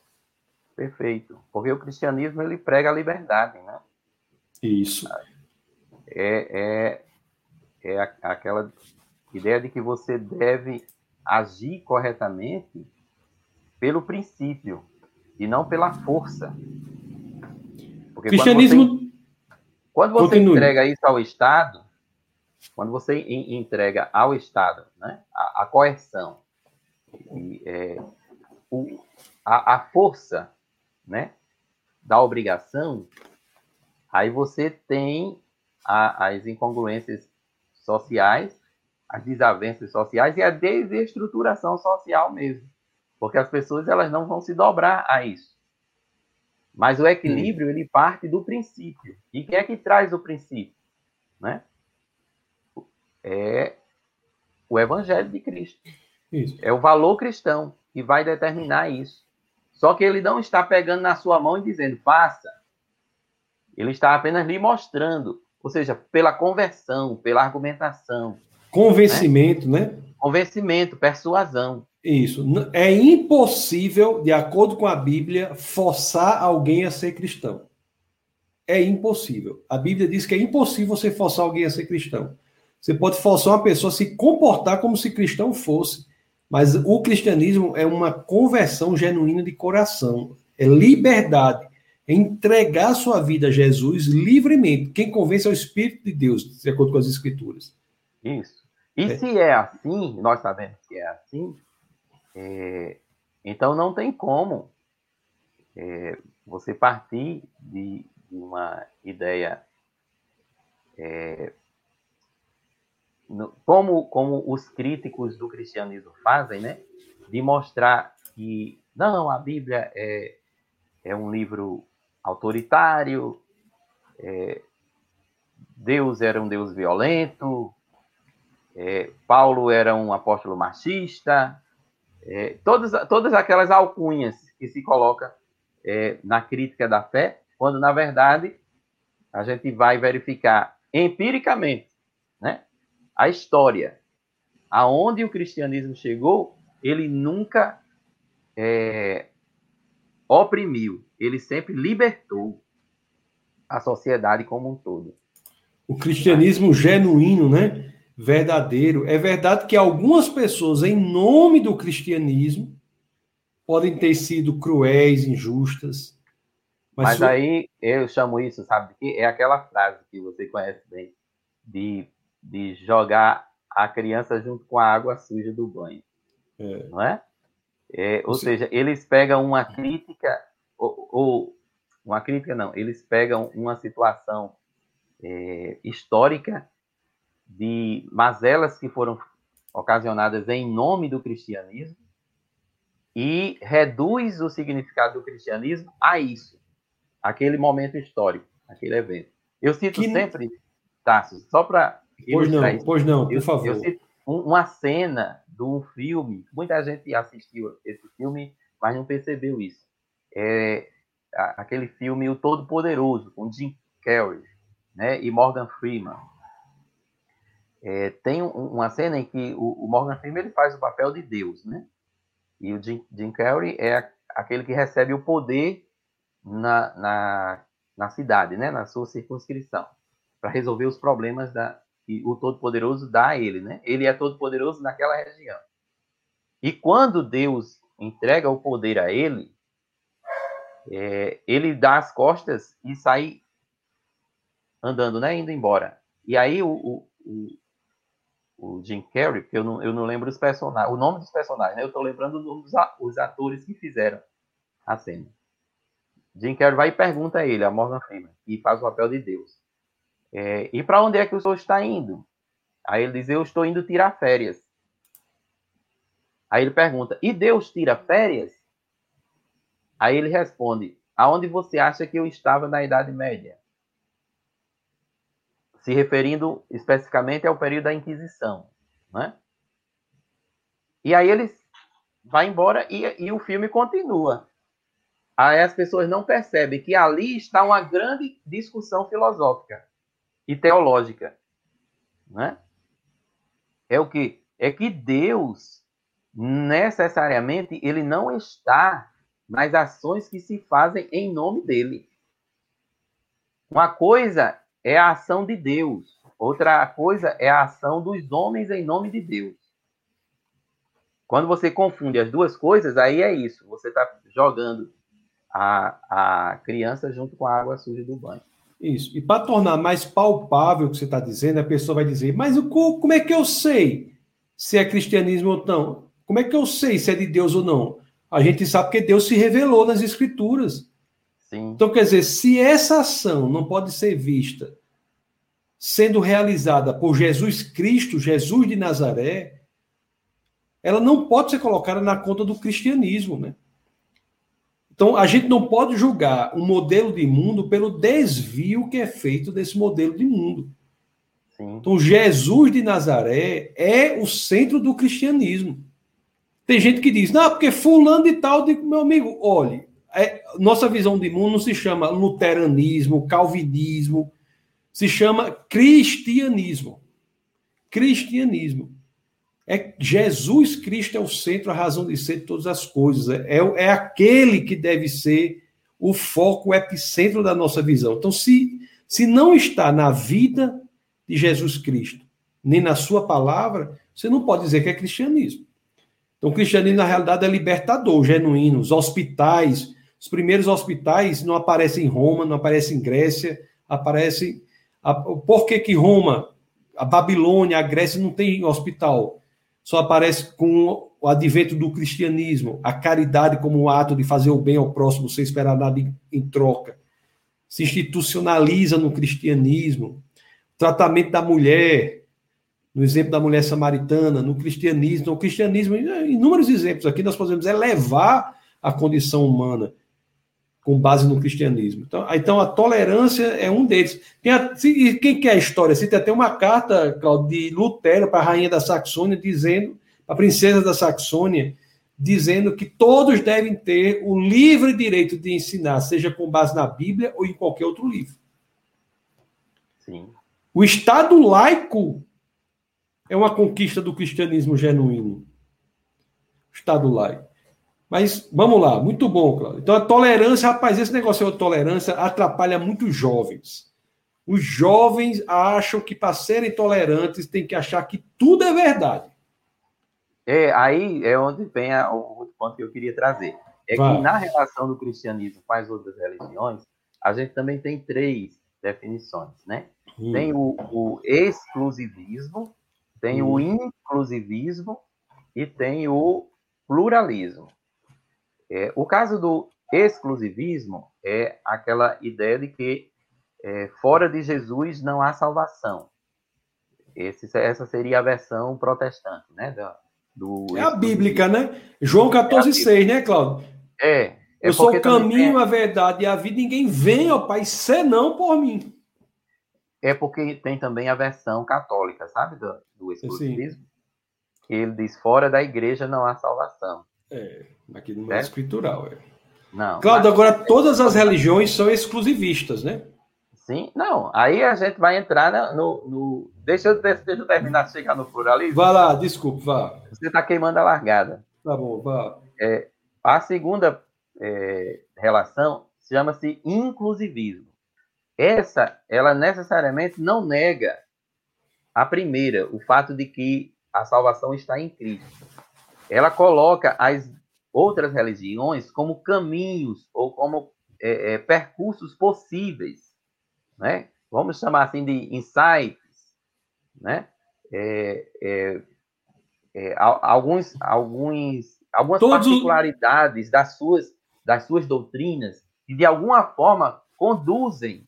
Perfeito. Porque o cristianismo ele prega a liberdade, né?
Isso.
É, é, é aquela ideia de que você deve agir corretamente pelo princípio e não pela força. Porque
Cristianismo. Quando você,
quando você entrega isso ao Estado, quando você entrega ao Estado né, a, a coerção, e, é, o, a, a, força né, da obrigação, aí você tem a, as incongruências sociais, as desavenças sociais e a desestruturação social mesmo. Porque as pessoas elas não vão se dobrar a isso. Mas o equilíbrio, ele parte do princípio. E quem é que traz o princípio? Né? É o Evangelho de Cristo. Isso. É o valor cristão que vai determinar isso. Só que ele não está pegando na sua mão e dizendo, faça. Ele está apenas lhe mostrando. Ou seja, pela conversão, pela argumentação.
Convencimento, né? né?
Convencimento, persuasão.
Isso. É impossível, de acordo com a Bíblia, forçar alguém a ser cristão. É impossível. A Bíblia diz que é impossível você forçar alguém a ser cristão. Você pode forçar uma pessoa a se comportar como se cristão fosse. Mas o cristianismo é uma conversão genuína de coração. É liberdade. É entregar sua vida a Jesus livremente. Quem convence é o Espírito de Deus, de acordo com as Escrituras.
Isso. E é. se é assim, nós sabemos que é assim, é, então não tem como é, você partir de, de uma ideia é, no, como, como os críticos do cristianismo fazem, né? De mostrar que não, a Bíblia é, é um livro autoritário, é, Deus era um Deus violento, é, Paulo era um apóstolo machista, é, todas, todas aquelas alcunhas que se coloca é, na crítica da fé, quando na verdade a gente vai verificar empiricamente, né, a história, aonde o cristianismo chegou, ele nunca é, oprimiu, ele sempre libertou a sociedade como um todo.
O cristianismo genuíno, né? Verdadeiro. É verdade que algumas pessoas, em nome do cristianismo, podem ter sido cruéis, injustas.
Mas, mas aí eu chamo isso, sabe? É aquela frase que você conhece bem, de, de jogar a criança junto com a água suja do banho. É. Não é? é ou seja, eles pegam uma crítica, ou, ou, uma crítica não, eles pegam uma situação é, histórica de mazelas que foram ocasionadas em nome do cristianismo e reduz o significado do cristianismo a isso, aquele momento histórico, aquele evento. Eu cito que... sempre, Tarso, só para
Pois não, isso. pois não, por eu, favor. Eu cito
uma cena de um filme, muita gente assistiu esse filme, mas não percebeu isso. É aquele filme O Todo Poderoso, com Jim Carrey né, e Morgan Freeman. É, tem uma cena em que o, o, Morgan Freeman ele faz o papel de Deus, né? E o Jim, Jim Carrey é aquele que recebe o poder na, na, na cidade, né? Na sua circunscrição, para resolver os problemas da, que o Todo-Poderoso dá a ele, né? Ele é Todo-Poderoso naquela região. E quando Deus entrega o poder a ele, é, ele dá as costas e sai andando, né? Indo embora. E aí o, o, o Jim Carrey, porque eu não, eu não lembro os personagens, o nome dos personagens, né? Eu estou lembrando dos os atores que fizeram a cena. Jim Carrey vai e pergunta a ele, a Morgan Freeman, que faz o papel de Deus. É, e para onde é que o senhor está indo? Aí ele diz, eu estou indo tirar férias. Aí ele pergunta, e Deus tira férias? Aí ele responde, aonde você acha que eu estava na Idade Média? Se referindo especificamente ao período da Inquisição, né? E aí eles vai embora e, e o filme continua. Aí as pessoas não percebem que ali está uma grande discussão filosófica e teológica, né? É o que é que Deus necessariamente ele não está nas ações que se fazem em nome dele. Uma coisa é a ação de Deus. Outra coisa é a ação dos homens em nome de Deus. Quando você confunde as duas coisas, aí é isso. Você está jogando a, a criança junto com a água suja do banho.
Isso. E para tornar mais palpável o que você está dizendo, a pessoa vai dizer: Mas como é que eu sei se é cristianismo ou não? Como é que eu sei se é de Deus ou não? A gente sabe que Deus se revelou nas Escrituras. Sim. Então, quer dizer, se essa ação não pode ser vista sendo realizada por Jesus Cristo, Jesus de Nazaré, ela não pode ser colocada na conta do cristianismo, né? Então, a gente não pode julgar um modelo de mundo pelo desvio que é feito desse modelo de mundo. Sim. Então, Jesus de Nazaré é o centro do cristianismo. Tem gente que diz, não, porque fulano de tal, digo, meu amigo, olhe, é, nossa visão de mundo não se chama luteranismo, calvinismo, se chama cristianismo. Cristianismo. É Jesus Cristo é o centro, a razão de ser de todas as coisas. É, é aquele que deve ser o foco, o epicentro da nossa visão. Então, se, se não está na vida de Jesus Cristo, nem na sua palavra, você não pode dizer que é cristianismo. Então, o cristianismo, na realidade, é libertador, genuíno. Os hospitais, os primeiros hospitais não aparecem em Roma, não aparecem em Grécia, aparecem. Por que, que Roma, a Babilônia, a Grécia não tem hospital? só aparece com o advento do cristianismo, a caridade como um ato de fazer o bem ao próximo sem esperar nada em, troca. Se institucionaliza no cristianismo. Tratamento da mulher, no exemplo da mulher samaritana, no cristianismo. No cristianismo, inúmeros exemplos aqui nós podemos elevar a condição humana com base no cristianismo. Então, então a tolerância é um deles. A, se, quem quer a história? Se tem até uma carta, Claudio, de Lutero para a rainha da Saxônia, dizendo, a princesa da Saxônia, dizendo que todos devem ter o livre direito de ensinar, seja com base na Bíblia ou em qualquer outro livro. Sim. O Estado laico é uma conquista do cristianismo genuíno. Estado laico. Mas vamos lá, muito bom, Claudio. Então a tolerância, rapaz, esse negócio de tolerância atrapalha muito jovens. Os jovens acham que para serem tolerantes tem que achar que tudo é verdade.
É, aí é onde vem a, o outro ponto que eu queria trazer. É Vai. que na relação do cristianismo com as outras religiões, a gente também tem três definições, né? Hum. Tem o, o, exclusivismo, tem hum. o inclusivismo e tem o pluralismo. É, o caso do exclusivismo é aquela ideia de que é, fora de Jesus não há salvação. Esse, essa seria a versão protestante, né?
Do, do é a bíblica, né? João 14, é 6, né, Cláudio?
É.
é Eu sou o caminho, a verdade e a vida. Ninguém vem, ó Pai, senão por mim.
É porque tem também a versão católica, sabe? Do, do exclusivismo. Sim. Que ele diz: fora da igreja não há salvação.
É, aqui no é escritural. É. Não. Claro, agora todas as religiões são exclusivistas, né?
Sim, não. Aí a gente vai entrar no. no... Deixa, eu, deixa eu terminar de chegar no pluralismo.
Vá lá, desculpe, vá.
Você está queimando a largada.
Tá bom, vá.
É, a segunda é, relação chama-se inclusivismo. Essa, ela necessariamente não nega a primeira, o fato de que a salvação está em Cristo ela coloca as outras religiões como caminhos ou como é, é, percursos possíveis, né? Vamos chamar assim de insights, né? É, é, é alguns, alguns, algumas Todos... particularidades das suas, das suas doutrinas que de alguma forma conduzem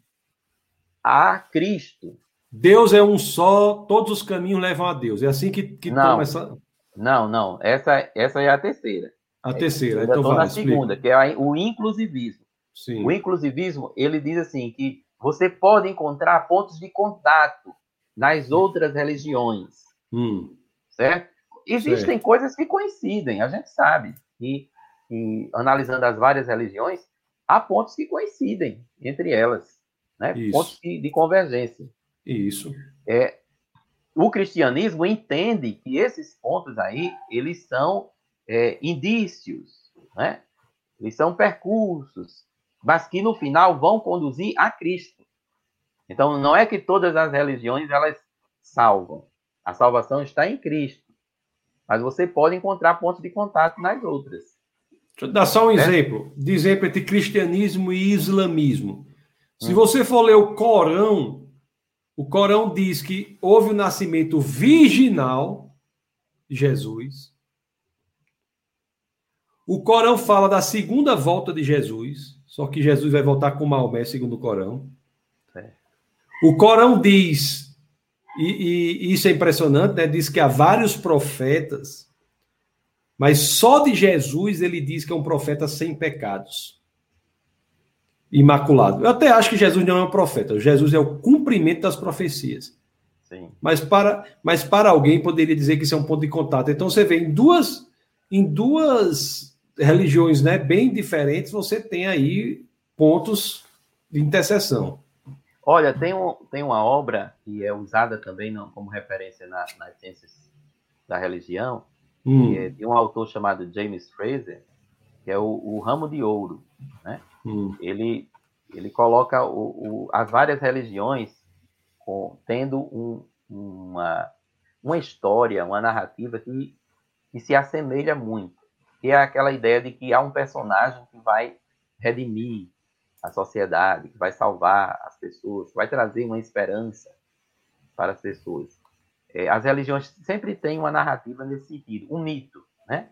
a Cristo.
Deus é um só, todos os caminhos levam a Deus. É assim que, que
Não. toma essa. Não, não. Essa, essa é a terceira.
A terceira.
É, então vai, na explica. segunda, que é o inclusivismo. Sim. O inclusivismo, ele diz assim que você pode encontrar pontos de contato nas outras religiões. Hum. Certo? Existem certo. coisas que coincidem, a gente sabe. E, e, analisando as várias religiões, há pontos que coincidem entre elas. Né? Pontos de, de convergência.
Isso.
É, o cristianismo entende que esses pontos aí, eles são é, indícios, né? Eles são percursos, mas que no final vão conduzir a Cristo. Então, não é que todas as religiões elas salvam. A salvação está em Cristo. Mas você pode encontrar pontos de contato nas outras.
Deixa eu dar só um é? exemplo. De exemplo entre cristianismo e islamismo. Se hum. você for ler o Corão, o Corão diz que houve o nascimento virginal de Jesus. O Corão fala da segunda volta de Jesus, só que Jesus vai voltar com Maomé, segundo o Corão. É. O Corão diz, e, e, isso é impressionante, né? Diz que há vários profetas mas só de Jesus ele diz que é um profeta sem pecados. Imaculado. Eu até acho que Jesus não é um profeta. Jesus é o cumprimento das profecias. Sim. Mas para, mas para alguém poderia dizer que isso é um ponto de contato. Então você vê em duas em duas religiões, né, bem diferentes, você tem aí pontos de interseção.
Olha, tem, um, tem uma obra que é usada também não, como referência na, nas ciências da religião, Hum. É, tem um autor chamado James Fraser, que é o, o Ramo de Ouro. Né? Hum. Ele, ele coloca o, o, as várias religiões com, tendo um, uma, uma história, uma narrativa que, que se assemelha muito. Que é aquela ideia de que há um personagem que vai redimir a sociedade, que vai salvar as pessoas, que vai trazer uma esperança para as pessoas. É, as religiões sempre têm uma narrativa nesse sentido, um mito, né?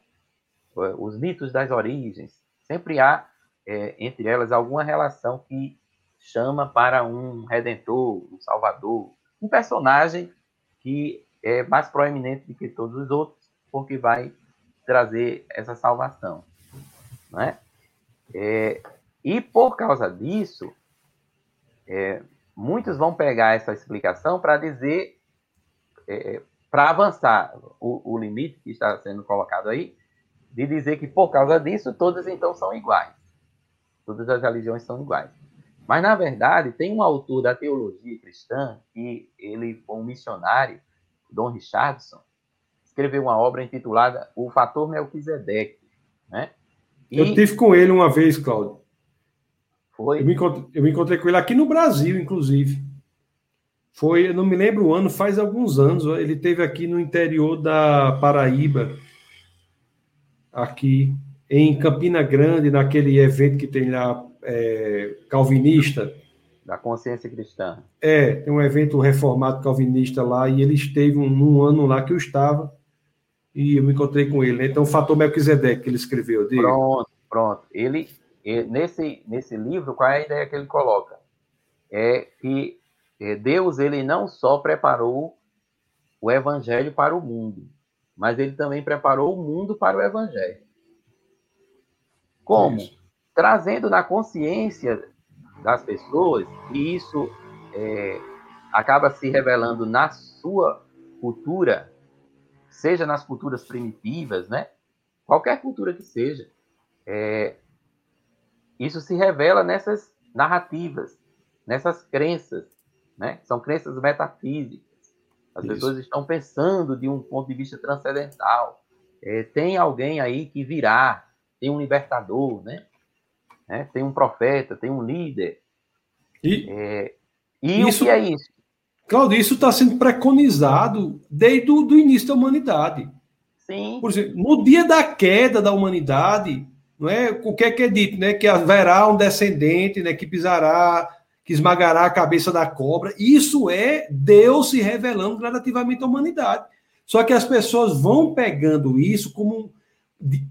Os mitos das origens, sempre há é, entre elas alguma relação que chama para um redentor, um salvador, um personagem que é mais proeminente do que todos os outros, porque vai trazer essa salvação, né? É, e por causa disso, é, muitos vão pegar essa explicação para dizer é, para avançar o, o, limite que está sendo colocado aí, de dizer que por causa disso todas então são iguais. Todas as religiões são iguais. Mas, na verdade, tem um autor da teologia cristã, que ele foi um missionário, Dom Richardson, escreveu uma obra intitulada O Fator Melquisedeque. Né?
E... Eu tive com ele uma vez, Cláudio. Foi? Eu me, encontrei, eu me encontrei com ele aqui no Brasil, inclusive. Foi, eu não me lembro o ano, faz alguns anos. Ele teve aqui no interior da Paraíba, aqui em Campina Grande, naquele evento que tem lá é, calvinista.
Da consciência cristã.
É, tem um evento reformado calvinista lá, e ele esteve um, um ano lá que eu estava, e eu me encontrei com ele. Né? Então, o Fator Melquisedeque que ele escreveu.
Diga. Pronto, pronto. Ele, nesse, nesse livro, qual é a ideia que ele coloca? É que é, Deus ele não só preparou o evangelho para o mundo, mas ele também preparou o mundo para o evangelho. Como? Isso. Trazendo na consciência das pessoas, e isso é, acaba se revelando na sua cultura, seja nas culturas primitivas, né? Qualquer cultura que seja, é, isso se revela nessas narrativas, nessas crenças, né? São crenças metafísicas. As Isso. pessoas estão pensando de um ponto de vista transcendental. É, tem alguém aí que virá, tem um libertador, né? É, tem um profeta, tem um líder.
E, é, e isso, o que é isso? Claudio, isso está sendo preconizado desde o do início da humanidade. Sim. Por exemplo, no dia da queda da humanidade, não é? o que é que é dito? Né? Que haverá um descendente né, que pisará que esmagará a cabeça da cobra. Isso é Deus se revelando gradativamente à humanidade. Só que as pessoas vão pegando isso como de,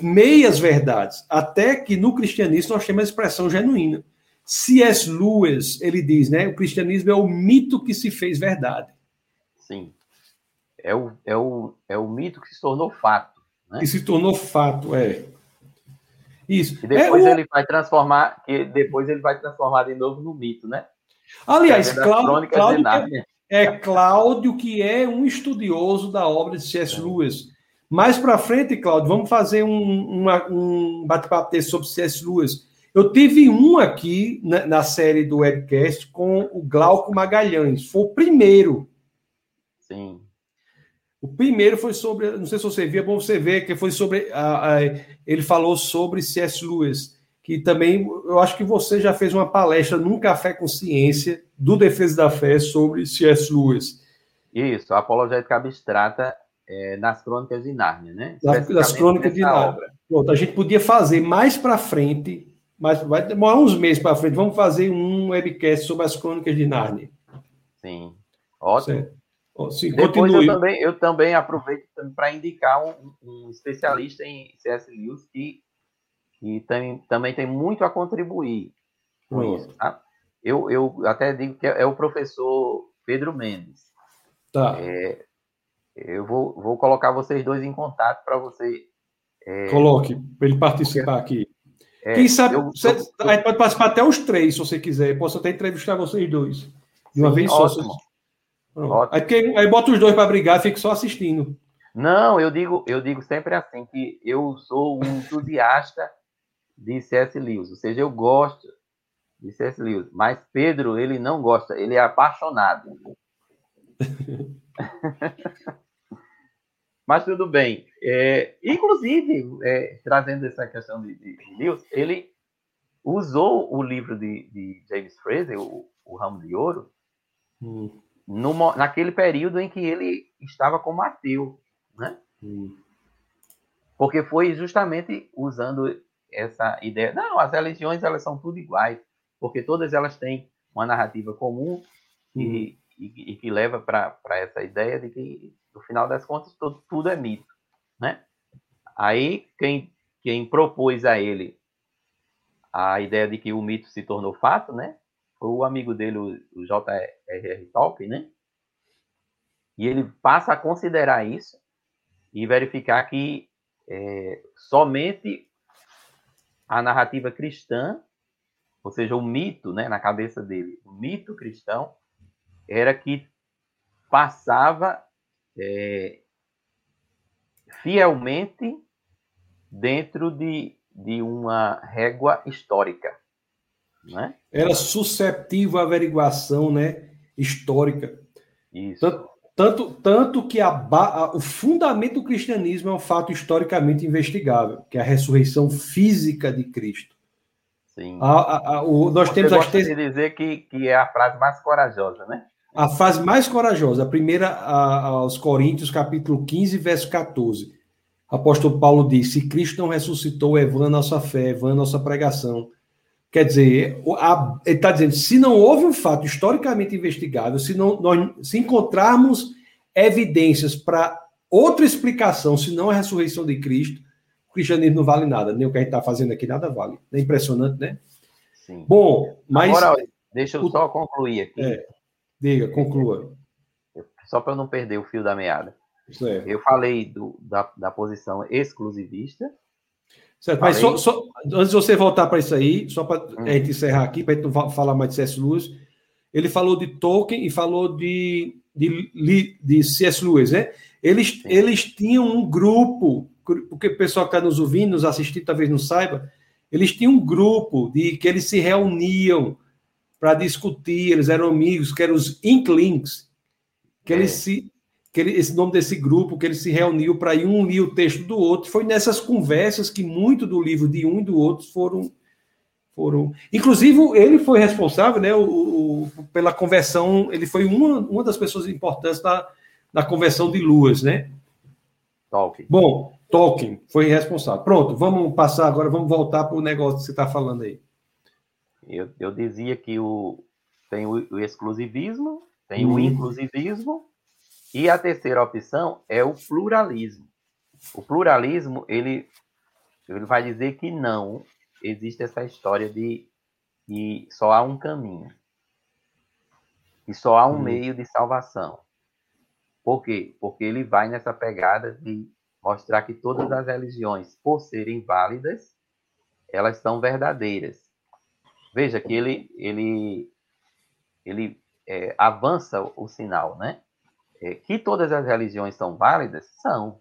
meias verdades, até que no cristianismo nós temos a expressão genuína. C.S. Lewis, ele diz, né? O cristianismo é o mito que se fez verdade.
Sim. É o, é o, é o mito que se tornou fato.
Né? Que se tornou fato, é.
Isso. E depois é, ele o... vai transformar, que depois ele vai transformar de novo no mito, né?
Aliás, Cláudio, Cláudio é, é Cláudio que é um estudioso da obra de C.S. Lewis. Mais para frente, Cláudio, vamos fazer um, um bate-papo sobre C.S. Lewis. Eu tive um aqui na, na, série do webcast com o Glauco Magalhães. Foi o primeiro.
Sim.
O primeiro foi sobre, não sei se você viu, é bom você ver, que foi sobre, a, a, ele falou sobre C.S. Lewis, que também, eu acho que você já fez uma palestra num Café com Ciência, do Defesa da Fé, sobre C.S. Lewis.
Isso, a apologética abstrata é, nas Crônicas de Nárnia, né?
Das, das Crônicas de Nárnia. Pronto, a gente podia fazer mais para frente, mas vai demorar uns meses para frente. Vamos fazer um webcast sobre as Crônicas de Nárnia.
Sim, ótimo. Sim, Depois eu também, eu também aproveito para indicar um, um, especialista em C.S. Lewis que, que tem, também tem muito a contribuir com isso. Tá? Eu, eu até digo que é, é o professor Pedro Mendes.
Tá.
É, eu vou, vou colocar vocês dois em contato para você.
É... Coloque, para ele participar aqui. É, Quem sabe, eu, você, eu, a gente pode participar até os três, se você quiser. Eu posso até entrevistar vocês dois. De uma sim, vez só. Ótimo. Aí, porque, aí bota os dois para brigar fica só assistindo.
Não, eu digo, eu digo sempre assim, que eu sou um entusiasta de C.S. Lewis, ou seja, eu gosto de C.S. Lewis, mas Pedro, ele não gosta, ele é apaixonado. Mas tudo bem. É, inclusive, é, trazendo essa questão de, de, Lewis, ele usou o livro de, de James Fraser, o, o Ramo de Ouro, hum. no, naquele período em que ele estava como ateu, né? Hum. Porque foi justamente usando essa ideia. Não, as religiões elas são tudo iguais, porque todas elas têm uma narrativa comum hum e, e que leva para essa ideia de que, no final das contas, tudo, tudo é mito. Né? Aí, quem, quem propôs a ele a ideia de que o mito se tornou fato, né? Foi o amigo dele, o J.R.R. Tolkien, né? E ele passa a considerar isso e verificar que é, somente a narrativa cristã, ou seja, o mito, né, na cabeça dele, o mito cristão, era que passava é, fielmente dentro de, de uma régua histórica. Né?
Era susceptível à averiguação né, histórica.
Isso.
Tanto, tanto, tanto que a, a, o fundamento do cristianismo é um fato historicamente investigável, que é a ressurreição física de Cristo.
Sim.
A, a, o, nós Você temos
as de dizer que, que é a frase mais corajosa, né?
A fase mais corajosa, a primeira a, aos Coríntios, capítulo 15, verso 14. O apóstolo Paulo diz: Se Cristo não ressuscitou, é vã nossa fé, é vã nossa pregação. Quer dizer, ele está dizendo: se não houve um fato historicamente investigável, se, não, nós, se encontrarmos evidências para outra explicação, se não a ressurreição de Cristo, o cristianismo não vale nada. Nem o que a gente está fazendo aqui, nada vale. É impressionante, né?
Sim.
Bom, mas.
Agora, deixa eu só concluir aqui.
É. Diga, conclua.
Só para eu não perder o fio da meada.
Certo.
Eu falei do, da, da posição exclusivista.
Certo, falei... mas só, só, antes de você voltar para isso aí, só para hum. a gente encerrar aqui, para a gente não falar mais de C.S. Lewis, ele falou de Tolkien e falou de, de, de C.S. Lewis, né? Eles, eles tinham um grupo, porque o pessoal que está nos ouvindo, nos assistindo, talvez não saiba, eles tinham um grupo de que eles se reuniam para discutir, eles eram amigos, que eram os Inklings, que é. eles se que ele, esse nome desse grupo, que ele se reuniu para ir um ler o texto do outro. Foi nessas conversas que muito do livro de um e do outro foram. foram Inclusive, ele foi responsável né, o, o pela conversão, ele foi uma, uma das pessoas importantes na, na conversão de Luas, né?
Tolkien.
Bom, Tolkien foi responsável. Pronto, vamos passar agora, vamos voltar para o negócio que você está falando aí.
Eu, eu dizia que o, tem o, o exclusivismo, tem uhum. o inclusivismo, e a terceira opção é o pluralismo. O pluralismo, ele, ele vai dizer que não existe essa história de que só há um caminho. E só há um uhum. meio de salvação. Por quê? Porque ele vai nessa pegada de mostrar que todas as religiões, por serem válidas, elas são verdadeiras. Veja que ele, ele, ele é, avança o sinal, né? É, que todas as religiões são válidas? São.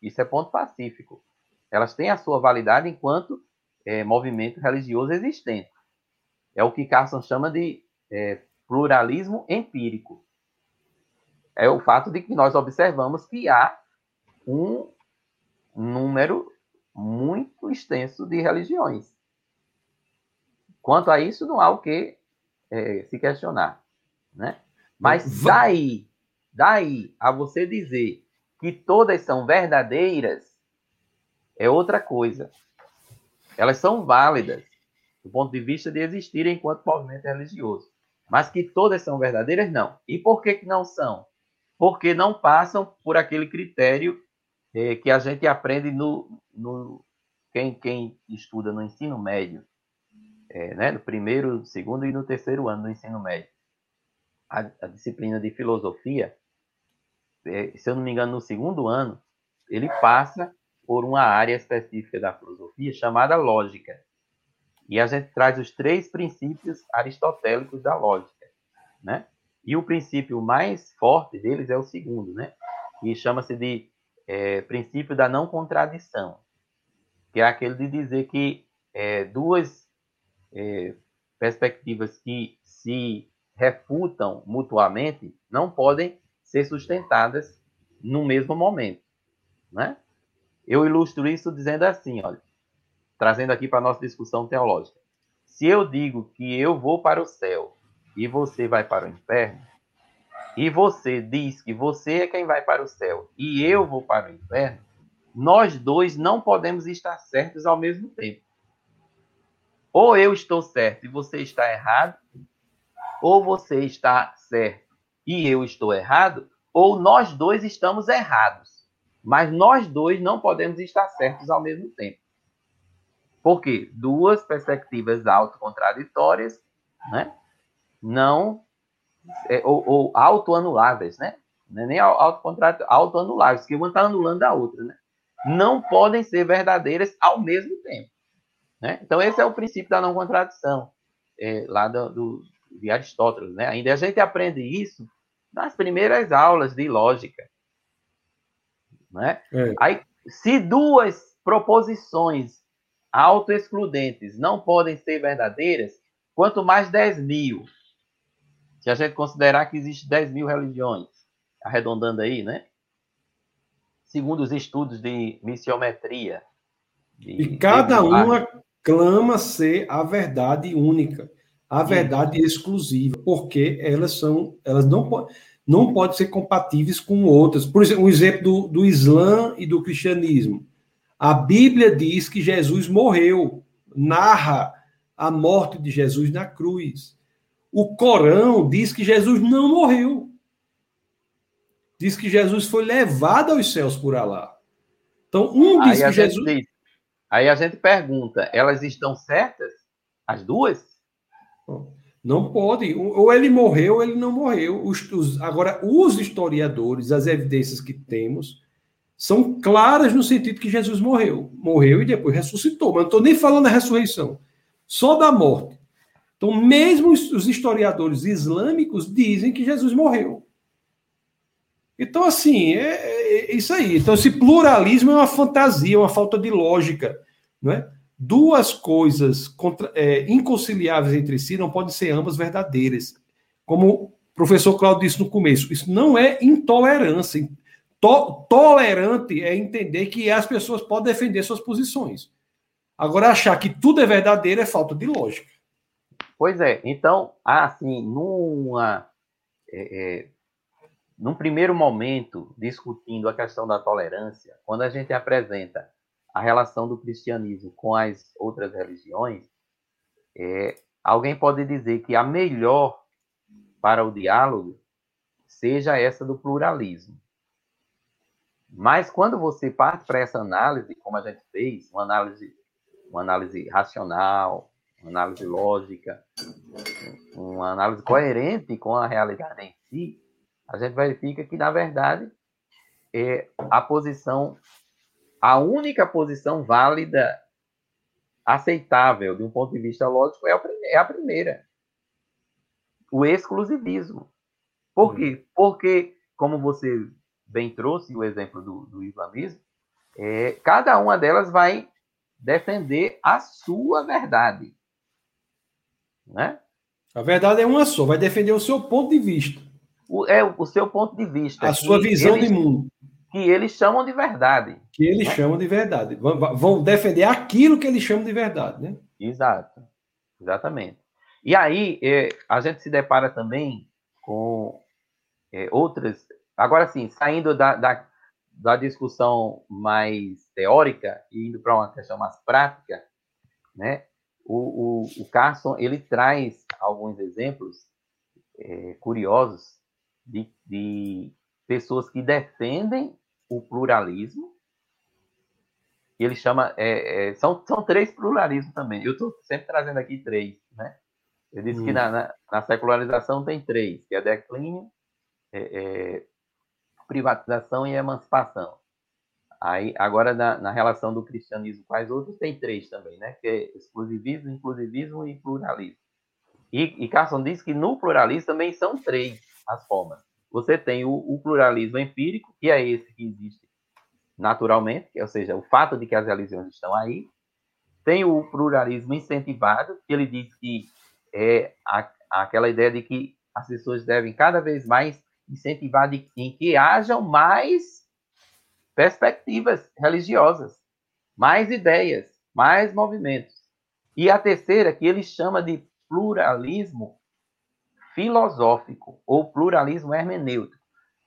Isso é ponto pacífico. Elas têm a sua validade enquanto é, movimento religioso existente. É o que Carson chama de é, pluralismo empírico. É o fato de que nós observamos que há um número muito extenso de religiões. Quanto a isso, não há o que é, se questionar. Né? Mas daí, daí a você dizer que todas são verdadeiras é outra coisa. Elas são válidas do ponto de vista de existir enquanto movimento religioso. Mas que todas são verdadeiras, não. E por que, que não são? Porque não passam por aquele critério eh, que a gente aprende no, no quem, quem estuda no ensino médio, é, né, no primeiro, segundo e no terceiro ano do ensino médio. A, a disciplina de filosofia, é, se eu não me engano, no segundo ano, ele passa por uma área específica da filosofia chamada lógica. E a gente traz os três princípios aristotélicos da lógica, né? E o princípio mais forte deles é o segundo, né? Que chama-se de é, princípio da não contradição, que é aquele de dizer que é, duas é, perspectivas que se refutam mutuamente não podem ser sustentadas no mesmo momento, né? Eu ilustro isso dizendo assim, olha, trazendo aqui para nossa discussão teológica. Se eu digo que eu vou para o céu e você vai para o inferno, e você diz que você é quem vai para o céu e eu vou para o inferno, nós dois não podemos estar certos ao mesmo tempo. Ou eu estou certo e você está errado, ou você está certo e eu estou errado, ou nós dois estamos errados. Mas nós dois não podemos estar certos ao mesmo tempo. Por quê? Duas perspectivas autocontraditórias, né? Não, é, ou, ou autoanuláveis, né? Não é nem autoanuláveis, que uma está anulando a outra, né? Não podem ser verdadeiras ao mesmo tempo. Né? Então, esse é o princípio da não contradição, é, lá do, do, de Aristóteles. Né? Ainda a gente aprende isso nas primeiras aulas de lógica. Né? É. Aí, se duas proposições autoexcludentes não podem ser verdadeiras, quanto mais 10 mil. Se a gente considerar que existe 10 mil religiões, arredondando aí, né? Segundo os estudos de missiometria.
De, e cada uma clama ser a verdade única, a verdade Sim. exclusiva, porque elas são, elas não, não podem ser compatíveis com outras. Por exemplo, um exemplo do, do Islã e do cristianismo. A Bíblia diz que Jesus morreu, narra a morte de Jesus na cruz. O Corão diz que Jesus não morreu. Diz que Jesus foi levado aos céus por Alá. Então, um diz Aí que Jesus. Diz,
Aí a gente pergunta, elas estão certas? As duas?
Não pode. Ou ele morreu ou ele não morreu. Os, os, agora, os historiadores, as evidências que temos, são claras no sentido que Jesus morreu. Morreu e depois ressuscitou. Mas não estou nem falando da ressurreição. Só da morte. Então, mesmo os historiadores islâmicos dizem que Jesus morreu. Então, assim, é, é, isso aí. Então, esse pluralismo é uma fantasia, uma falta de lógica. Não é? Duas coisas contra, é, inconciliáveis entre si não podem ser ambas verdadeiras. Como o professor Claudio disse no começo, isso não é intolerância. To, tolerante é entender que as pessoas podem defender suas posições. Agora, achar que tudo é verdadeiro é falta de lógica.
Pois é. Então, assim, numa. É, é num primeiro momento, discutindo a questão da tolerância, quando a gente apresenta a relação do cristianismo com as outras religiões, é, alguém pode dizer que a melhor para o diálogo seja essa do pluralismo. Mas quando você parte para essa análise, como a gente fez, uma análise, uma análise racional, uma análise lógica, uma análise coerente com a realidade em si, a gente verifica que, na verdade, é a posição, a única posição válida, aceitável, de um ponto de vista lógico, é a, é a primeira. O exclusivismo. Por quê? Porque, como você bem trouxe o exemplo do, do islamismo, é, cada uma delas vai defender a sua verdade. Né?
A verdade é uma só, vai defender o seu ponto de vista
o, é o seu ponto de vista.
A sua visão eles, de mundo.
Que eles chamam de verdade.
Que eles né? chamam de verdade. Vão, vão defender aquilo que eles chamam de verdade, né?
Exato. Exatamente. E aí, é, a gente se depara também com é, outras. Agora sim, saindo da, da, da discussão mais teórica e indo para uma questão mais prática, né? O, o, o Carson ele traz alguns exemplos é, curiosos de, de pessoas que defendem o pluralismo. Ele chama. É, é, são, são três pluralismos também. Eu estou sempre trazendo aqui três. Né? Eu disse hum. que na, na, na, secularização tem três, que é declínio, é, é, privatização e emancipação. Aí, agora, na, na, relação do cristianismo com as outras, tem três também, né? Que é exclusivismo, inclusivismo e pluralismo. E, e Carson diz que no pluralismo também são três as formas. Você tem o, o, pluralismo empírico, que é esse que existe naturalmente, ou seja, o fato de que as religiões estão aí. Tem o pluralismo incentivado, que ele diz que é a, aquela ideia de que as pessoas devem cada vez mais incentivar de, em que hajam mais perspectivas religiosas, mais ideias, mais movimentos. E a terceira, que ele chama de pluralismo filosófico ou pluralismo hermenêutico,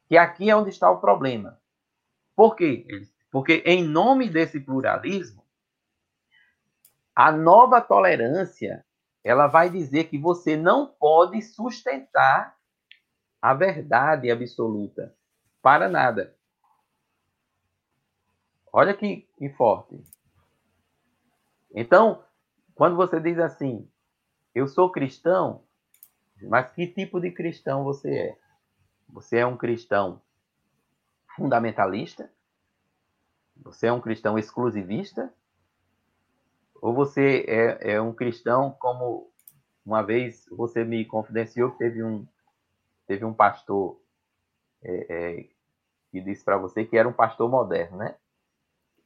que aqui é onde está o problema. Por quê? Porque em nome desse pluralismo, a nova tolerância, ela vai dizer que você não pode sustentar a verdade absoluta para nada. Olha que, que forte. Então, quando você diz assim, eu sou cristão, mas que tipo de cristão você é? Você é um cristão fundamentalista? Você é um cristão exclusivista? Ou você é, é um cristão como uma vez você me confidenciou que teve um, teve um pastor é, é, que disse para você que era um pastor moderno, né?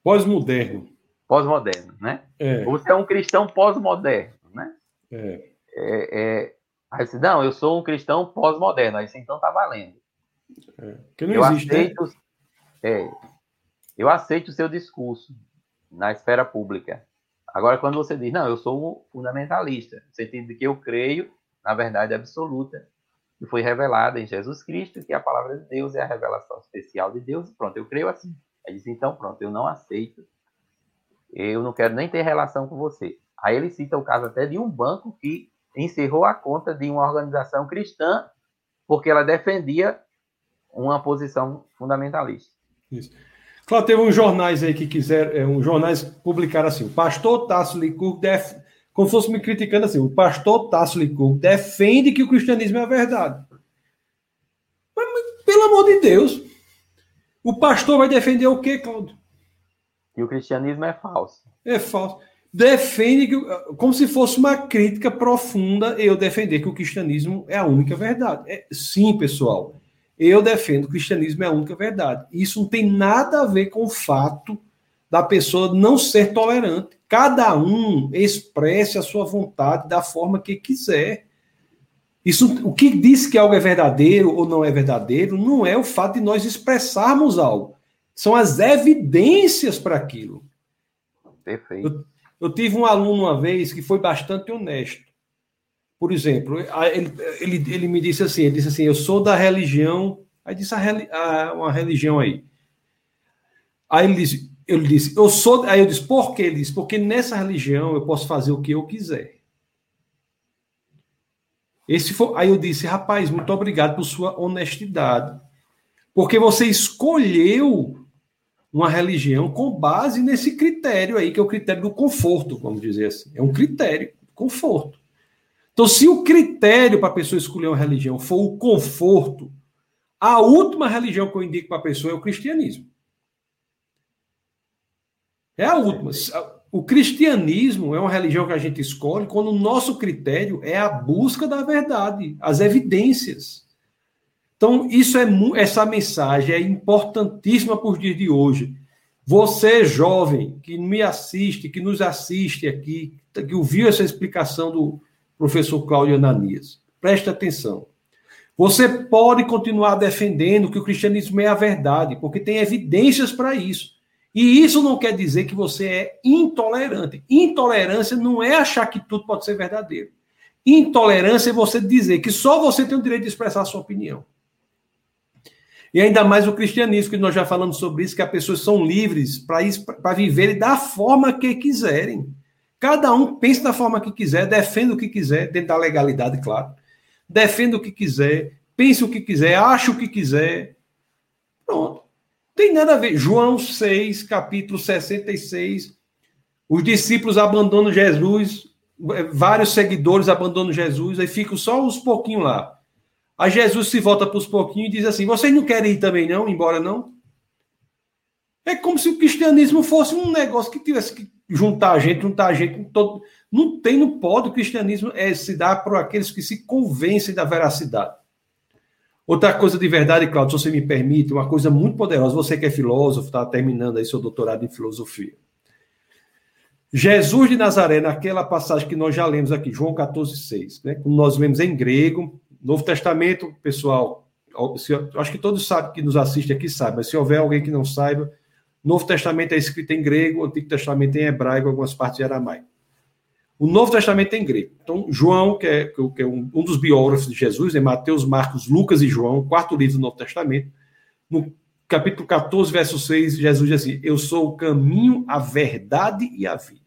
Pós-moderno.
Pós-moderno, né? É. Você é um cristão pós-moderno, né?
É.
Aí disse, não, eu sou um cristão pós-moderno. Aí disse, então tá valendo.
É, que não eu existe, né? aceito,
né? é, eu aceito o seu discurso na esfera pública. Agora, quando você diz, não, eu sou um fundamentalista, no sentido de que eu creio na verdade absoluta, que foi revelada em Jesus Cristo, que a palavra de Deus é a revelação especial de Deus, pronto, eu creio assim. Aí disse, então pronto, eu não aceito, eu não quero nem ter relação com você. Aí ele cita o caso até de um banco que encerrou a conta de uma organização cristã porque ela defendia uma posição fundamentalista.
Isso. Claro, teve uns jornais aí que quiseram, é, uns jornais publicaram assim, o pastor Tasso Licurgo, def... como se fosse me criticando assim, o pastor Tasso Licurgo defende que o cristianismo é a verdade. Mas, mas, pelo amor de Deus, o pastor vai defender o quê, Claudio?
Que o cristianismo é falso.
É falso defende que, como se fosse uma crítica profunda eu defender que o cristianismo é a única verdade. É, sim, pessoal, eu defendo que o cristianismo é a única verdade. Isso não tem nada a ver com o fato da pessoa não ser tolerante. Cada um expresse a sua vontade da forma que quiser. Isso, o que diz que algo é verdadeiro ou não é verdadeiro não é o fato de nós expressarmos algo. São as evidências para aquilo.
Perfeito.
Eu, eu tive um aluno uma vez que foi bastante honesto. Por exemplo, ele, ele, ele me disse assim, ele disse assim, eu sou da religião, aí disse a, a, uma religião aí. Aí ele disse, eu disse, eu sou, aí eu disse, por quê? Ele disse, porque nessa religião eu posso fazer o que eu quiser. Esse foi, aí eu disse, rapaz, muito obrigado por sua honestidade. Porque você escolheu uma religião com base nesse critério aí, que é o critério do conforto, vamos dizer assim. É um critério, conforto. Então, se o critério para a pessoa escolher uma religião for o conforto, a última religião que eu indico para a pessoa é o cristianismo. É a última. O cristianismo é uma religião que a gente escolhe quando o nosso critério é a busca da verdade, as evidências. Então, isso é essa mensagem é importantíssima para os dias de hoje. Você, jovem, que me assiste, que nos assiste aqui, que ouviu essa explicação do professor Cláudio Ananias, preste atenção. Você pode continuar defendendo que o cristianismo é a verdade, porque tem evidências para isso. E isso não quer dizer que você é intolerante. Intolerância não é achar que tudo pode ser verdadeiro. Intolerância é você dizer que só você tem o direito de expressar a sua opinião. E ainda mais o cristianismo, que nós já falamos sobre isso, que as pessoas são livres para viverem da forma que quiserem. Cada um pensa da forma que quiser, defenda o que quiser, dentro da legalidade, claro. Defenda o que quiser, pense o que quiser, acha o que quiser. Pronto. Tem nada a ver. João 6, capítulo 66. Os discípulos abandonam Jesus, vários seguidores abandonam Jesus, aí ficam só uns pouquinhos lá. Aí Jesus se volta para os pouquinhos e diz assim: Vocês não querem ir também, não? Embora não? É como se o cristianismo fosse um negócio que tivesse que juntar a gente, juntar a gente. Todo... Não tem, não pode. O cristianismo é se dar para aqueles que se convencem da veracidade. Outra coisa de verdade, Claudio, se você me permite, uma coisa muito poderosa. Você que é filósofo, está terminando aí seu doutorado em filosofia. Jesus de Nazaré, naquela passagem que nós já lemos aqui, João 14, 6, né? Como nós lemos em grego, Novo Testamento, pessoal, acho que todos sabem que nos assistem aqui sabem, mas se houver alguém que não saiba, Novo Testamento é escrito em grego, Antigo Testamento em hebraico, algumas partes em aramaico. O Novo Testamento é em grego. Então, João, que é, que é um, um, dos biógrafos de Jesus, é Mateus, Marcos, Lucas e João, quarto livro do Novo Testamento, no capítulo 14, verso 6, Jesus diz assim: Eu sou o caminho, a verdade e a vida.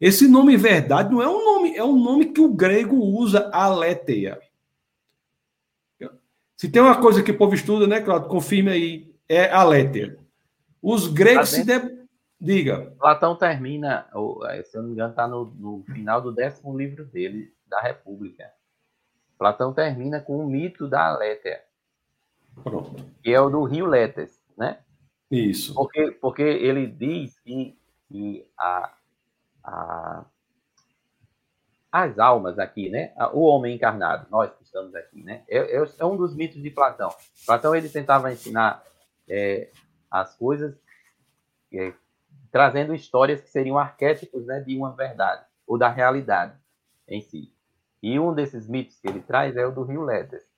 Esse nome verdade não é um nome, é um nome que o grego usa, aletheia. Se tem uma coisa que o povo estuda, né, Claudio? Confirme aí, é aletheia. Os gregos se de... Diga.
Platão termina, se eu não me engano, está no, no, final do décimo livro dele, da República. Platão termina com o mito da Aletheia. Pronto. Que é o do rio Letes, né?
Isso.
Porque, porque ele diz que, que a, a, as almas aqui, né? O homem encarnado, nós que estamos aqui, né? É, é, é um dos mitos de Platão. Platão ele tentava ensinar é, as coisas é, trazendo histórias que seriam arquétipos, né, de uma verdade ou da realidade em si. E um desses mitos que ele traz é o do rio Letes.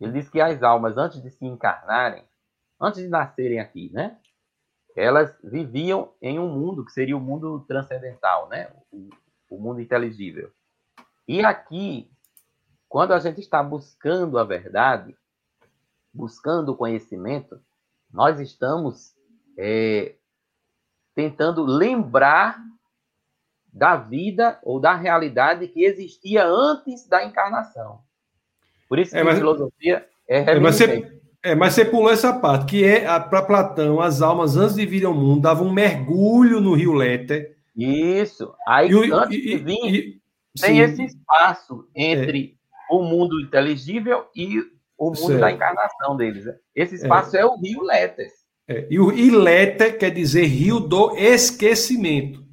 Ele diz que as almas, antes de se encarnarem, antes de nascerem aqui, né, elas viviam em um mundo que seria o mundo transcendental, né? O, o mundo inteligível. E aqui, quando a gente está buscando a verdade, buscando o conhecimento, nós estamos é, tentando lembrar da vida ou da realidade que existia antes da encarnação. Por isso que é, mas, a filosofia é,
é mas você, é, mas você pulou essa parte, que é para Platão, as almas antes de virem ao mundo davam um mergulho no rio Léter.
Isso. Aí e, antes e, de vir, e, tem sim. esse espaço entre é. o mundo inteligível e o mundo certo. da encarnação deles. Né? Esse espaço é, é o rio Léter.
É. E o Iléter quer dizer rio do esquecimento.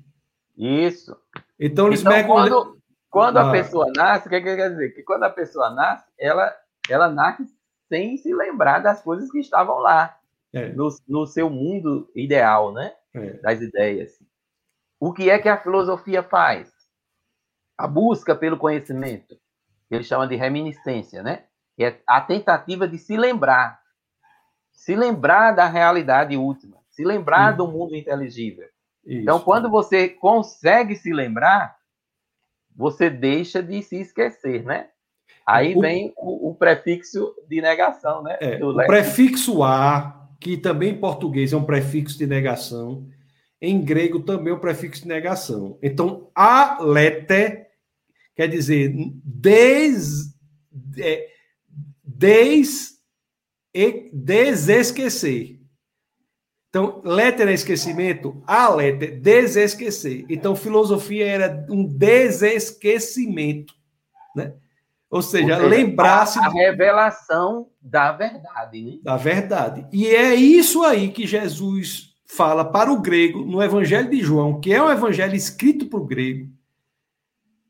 Isso.
Então eles
então, mergulham. Quando, quando ah. a pessoa nasce, o que, que quer dizer? Que quando a pessoa nasce, ela, ela nasce sem se lembrar das coisas que estavam lá, é. no, no, seu mundo ideal, né? É. Das ideias. O que é que a filosofia faz? A busca pelo conhecimento, que ele chama de reminiscência, né? Que é a tentativa de se lembrar. Se lembrar da realidade última, se lembrar do mundo inteligível. Isso. Então, quando você consegue se lembrar, você deixa de se esquecer, né? Aí o, vem o, o, prefixo de negação, né?
É, o prefixo a, que também em português é um prefixo de negação, em grego também é um prefixo de negação. Então, alete quer dizer des, é, des, desesquecer. Então, letra é esquecimento, a letra desesquecer. Então, filosofia era um desesquecimento, né? Ou seja, Ou lembrar-se.
A revelação da verdade, né?
Da verdade. E é isso aí que Jesus fala para o grego no Evangelho de João, que é um evangelho escrito para o grego,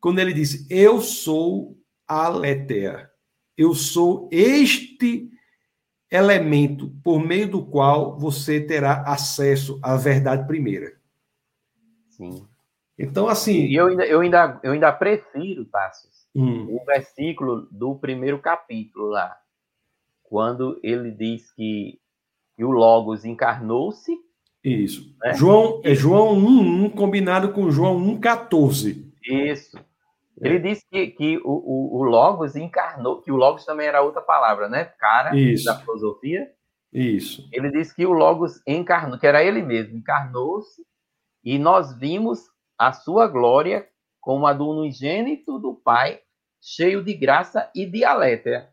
quando ele diz: Eu sou a letéa. Eu sou este elemento por meio do qual você terá acesso à verdade primeira.
Sim.
Então, assim.
E eu ainda, eu ainda, eu ainda prefiro, Tassos, hum. o versículo do primeiro capítulo lá, quando ele diz que, que o Logos encarnou-se.
Isso. Né? João, é João 1, 1 combinado com João 1, 14.
Isso. Ele é. disse que, que o, o, o, Logos encarnou, que o Logos também era outra palavra, né? Cara
Isso.
da filosofia.
Isso.
Ele disse que o Logos encarnou, que era ele mesmo, encarnou-se e nós vimos a sua glória como a do unigênito do Pai, cheio de graça e de alétea.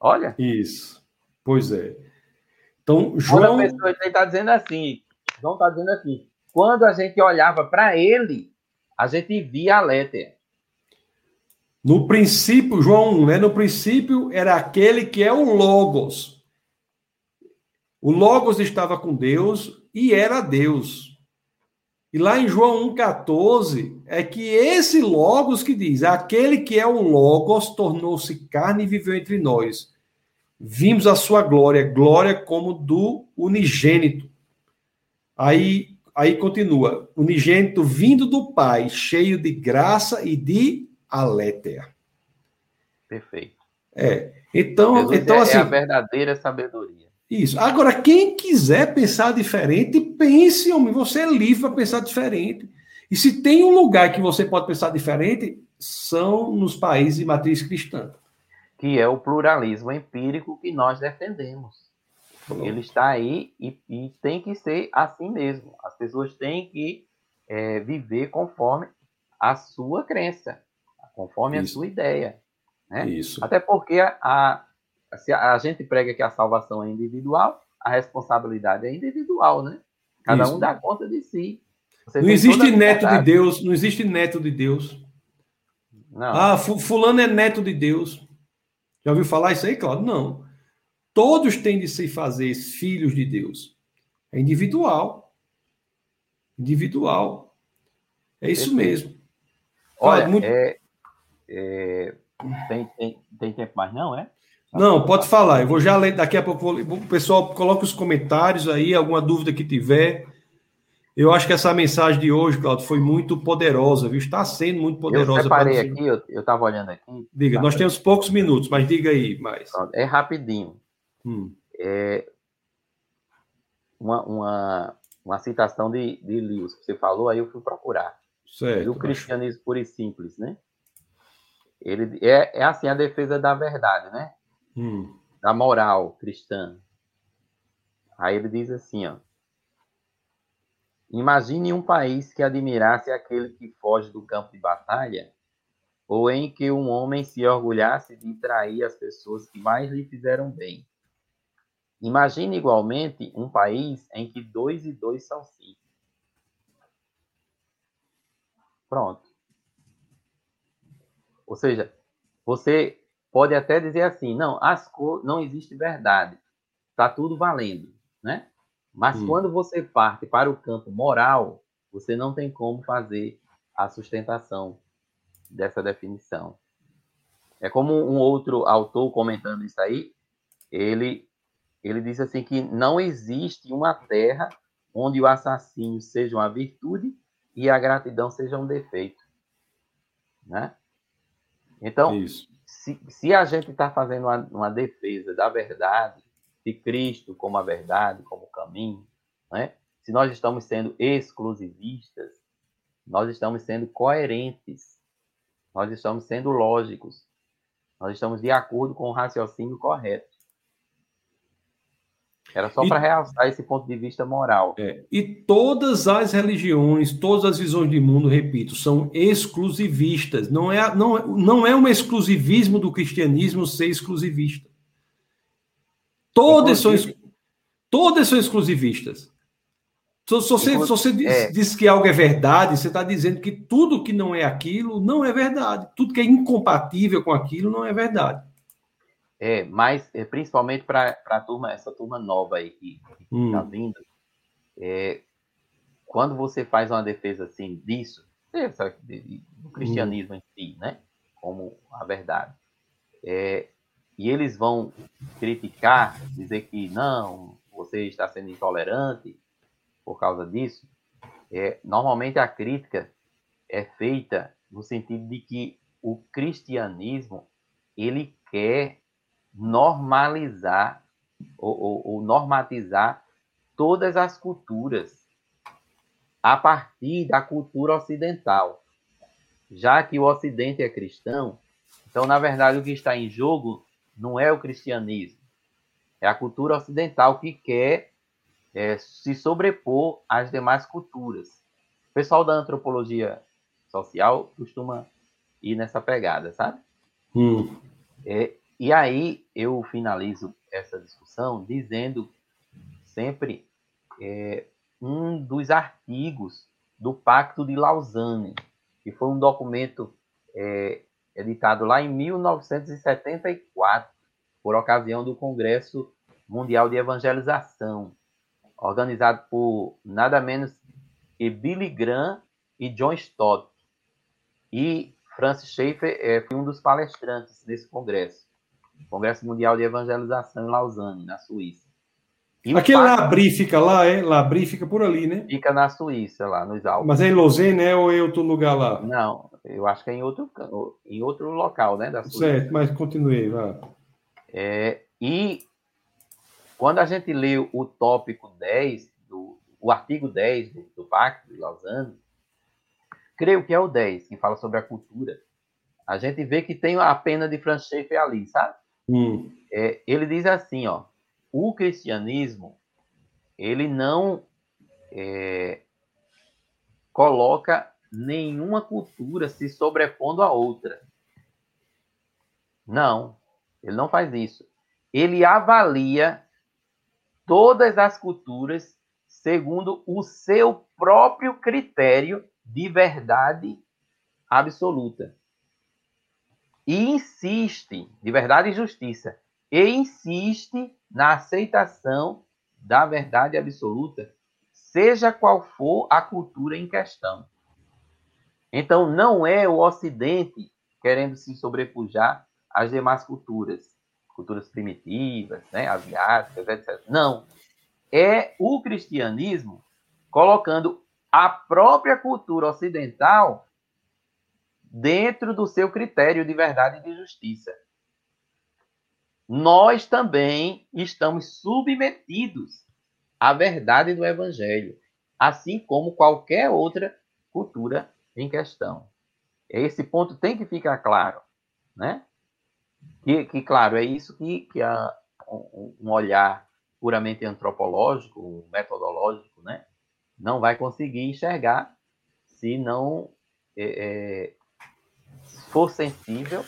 Olha.
Isso. Pois é. Então, João.
Uma pessoa está dizendo assim, João está dizendo assim, quando a gente olhava para ele, a gente via alétea.
No princípio, João 1, né? No princípio era aquele que é o Logos. O Logos estava com Deus e era Deus. E lá em João 1,14 é que esse Logos que diz: aquele que é o Logos tornou-se carne e viveu entre nós. Vimos a sua glória, glória como do unigênito. Aí, aí continua: unigênito vindo do Pai, cheio de graça e de alétea.
Perfeito.
É. Então,
Jesus
então
é,
assim, é
a verdadeira sabedoria.
Isso. Agora, quem quiser pensar diferente, pense, homem. Você é livre para pensar diferente. E se tem um lugar que você pode pensar diferente, são nos países de matriz cristã.
Que é o pluralismo empírico que nós defendemos. Ele está aí e, e, tem que ser assim mesmo. As pessoas têm que é, viver conforme a sua crença, conforme Isso. a sua ideia. Né?
Isso.
Até porque a, se a, a, gente prega que a salvação é individual, a responsabilidade é individual, né? Cada Isso. um dá conta de si.
Você não existe neto de Deus, não existe neto de Deus. Não. Ah, fulano é neto de Deus. Já ouviu falar isso aí, Claudio? Não. Todos têm de se fazer filhos de Deus. É individual. Individual. É isso mesmo.
Olha, muito... é, é, tem, tem, tem tempo mais não, é?
Não, pode falar. Eu vou já ler, daqui a pouco o pessoal coloca os comentários aí, alguma dúvida que tiver. Eu acho que essa mensagem de hoje, Claudio, foi muito poderosa, viu? Está sendo muito poderosa. Eu
separei aqui, eu estava olhando aqui.
Diga, tá nós temos poucos minutos, mas diga aí mais.
É rapidinho. Hum. É uma, uma, uma citação de, de Lewis que você falou, aí eu fui procurar.
Certo.
Do cristianismo puro e simples, né? Ele é, é assim a defesa da verdade, né?
Hum.
da moral cristã. Aí ele diz assim, ó. Imagine um país que admirasse aquele que foge do campo de batalha, ou em que um homem se orgulhasse de trair as pessoas que mais lhe fizeram bem. Imagine igualmente um país em que dois e dois são cinco. Pronto. Ou seja, você pode até dizer assim, não, as cor, não existe verdade, está tudo valendo, né? Mas hum. quando você parte para o campo moral, você não tem como fazer a sustentação dessa definição. É como um outro autor comentando isso aí, ele ele diz assim que não existe uma terra onde o assassino seja uma virtude e a gratidão seja um defeito, né? Então, Isso se, se a gente está fazendo uma, uma, defesa da verdade, de Cristo como a verdade, como o caminho, né? se nós estamos sendo exclusivistas, nós estamos sendo coerentes, nós estamos sendo lógicos, nós estamos de acordo com o raciocínio correto. Era só para realçar esse ponto de vista moral.
É, e todas as religiões, todas as visões de mundo, repito, são exclusivistas. Não é, não, não é um exclusivismo do cristianismo ser exclusivista. Todas, são, todas são exclusivistas. Se, você, se você diz, é. diz, que algo é verdade, você está dizendo que tudo que não é aquilo não é verdade. Tudo que é incompatível com aquilo não é verdade.
É, mas é, principalmente para a turma, essa turma nova aí que hum. está vindo, é, quando você faz uma defesa assim disso, do cristianismo hum. em si, né? Como a verdade. É, e eles vão criticar, dizer que não, você está sendo intolerante por causa disso. É, normalmente a crítica é feita no sentido de que o cristianismo ele quer normalizar ou, ou, ou normatizar todas as culturas a partir da cultura ocidental. já que o Ocidente é cristão, então, na verdade, o que está em jogo não é o cristianismo, é a cultura ocidental que quer é, se sobrepor às demais culturas. O pessoal da antropologia social costuma ir nessa pegada, sabe? Hum. É, e aí eu finalizo essa discussão dizendo sempre é, um dos artigos do Pacto de Lausanne, que foi um documento é, editado lá em 1974, por ocasião do Congresso Mundial de Evangelização, organizado por nada menos que Billy Graham e John Stott. E Francis Schaeffer é, foi um dos palestrantes desse congresso, Congresso Mundial de Evangelização em Lausanne, na Suíça.
E Aquele Pacto... Labri fica lá, é? Labri fica por ali, né?
Fica na Suíça, lá nos Alpes.
Mas é em Lausanne, né? Ou é em outro lugar lá?
Não, eu acho que é em outro, em outro local, né? Da
Suíça. Certo, mas continue, vá.
É, e quando a gente lê o tópico 10, do, o artigo 10 do, do Pacto de Lausanne, creio que é o 10, que fala sobre a cultura, a gente vê que tem a pena de Franz Schaeffer ali, sabe? Hum. É, ele diz assim, ó, o cristianismo, ele não é, coloca nenhuma cultura se sobrepondo à outra. Não, ele não faz isso. Ele avalia todas as culturas segundo o seu próprio critério de verdade absoluta. E insiste, de verdade e justiça, e insiste na aceitação da verdade absoluta, seja qual for a cultura em questão. Então, não é o Ocidente querendo se sobrepujar às demais culturas culturas primitivas, né, asiáticas, etc. Não. É o cristianismo colocando a própria cultura ocidental dentro do seu critério de verdade e de justiça. Nós também estamos submetidos à verdade do evangelho, assim como qualquer outra cultura em questão. Esse ponto tem que ficar claro, né? Que, que claro, é isso que, que a, um olhar puramente antropológico, metodológico, né, não vai conseguir enxergar se não é, é, for sensível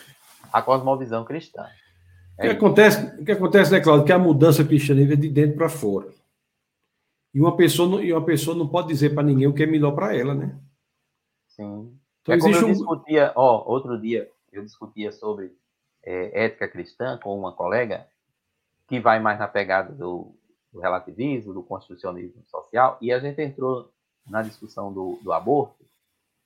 à cosmovisão cristã.
É o, que acontece, o que acontece, né, Cláudio, que a mudança cristã é de dentro para fora. E uma pessoa, não, e uma pessoa não pode dizer para ninguém o que é melhor para ela, né?
Sim. Então, é como eu um... discutia, ó, outro dia eu discutia sobre é, ética cristã com uma colega que vai mais na pegada do, do, relativismo, do constitucionalismo social, e a gente entrou na discussão do, do, aborto,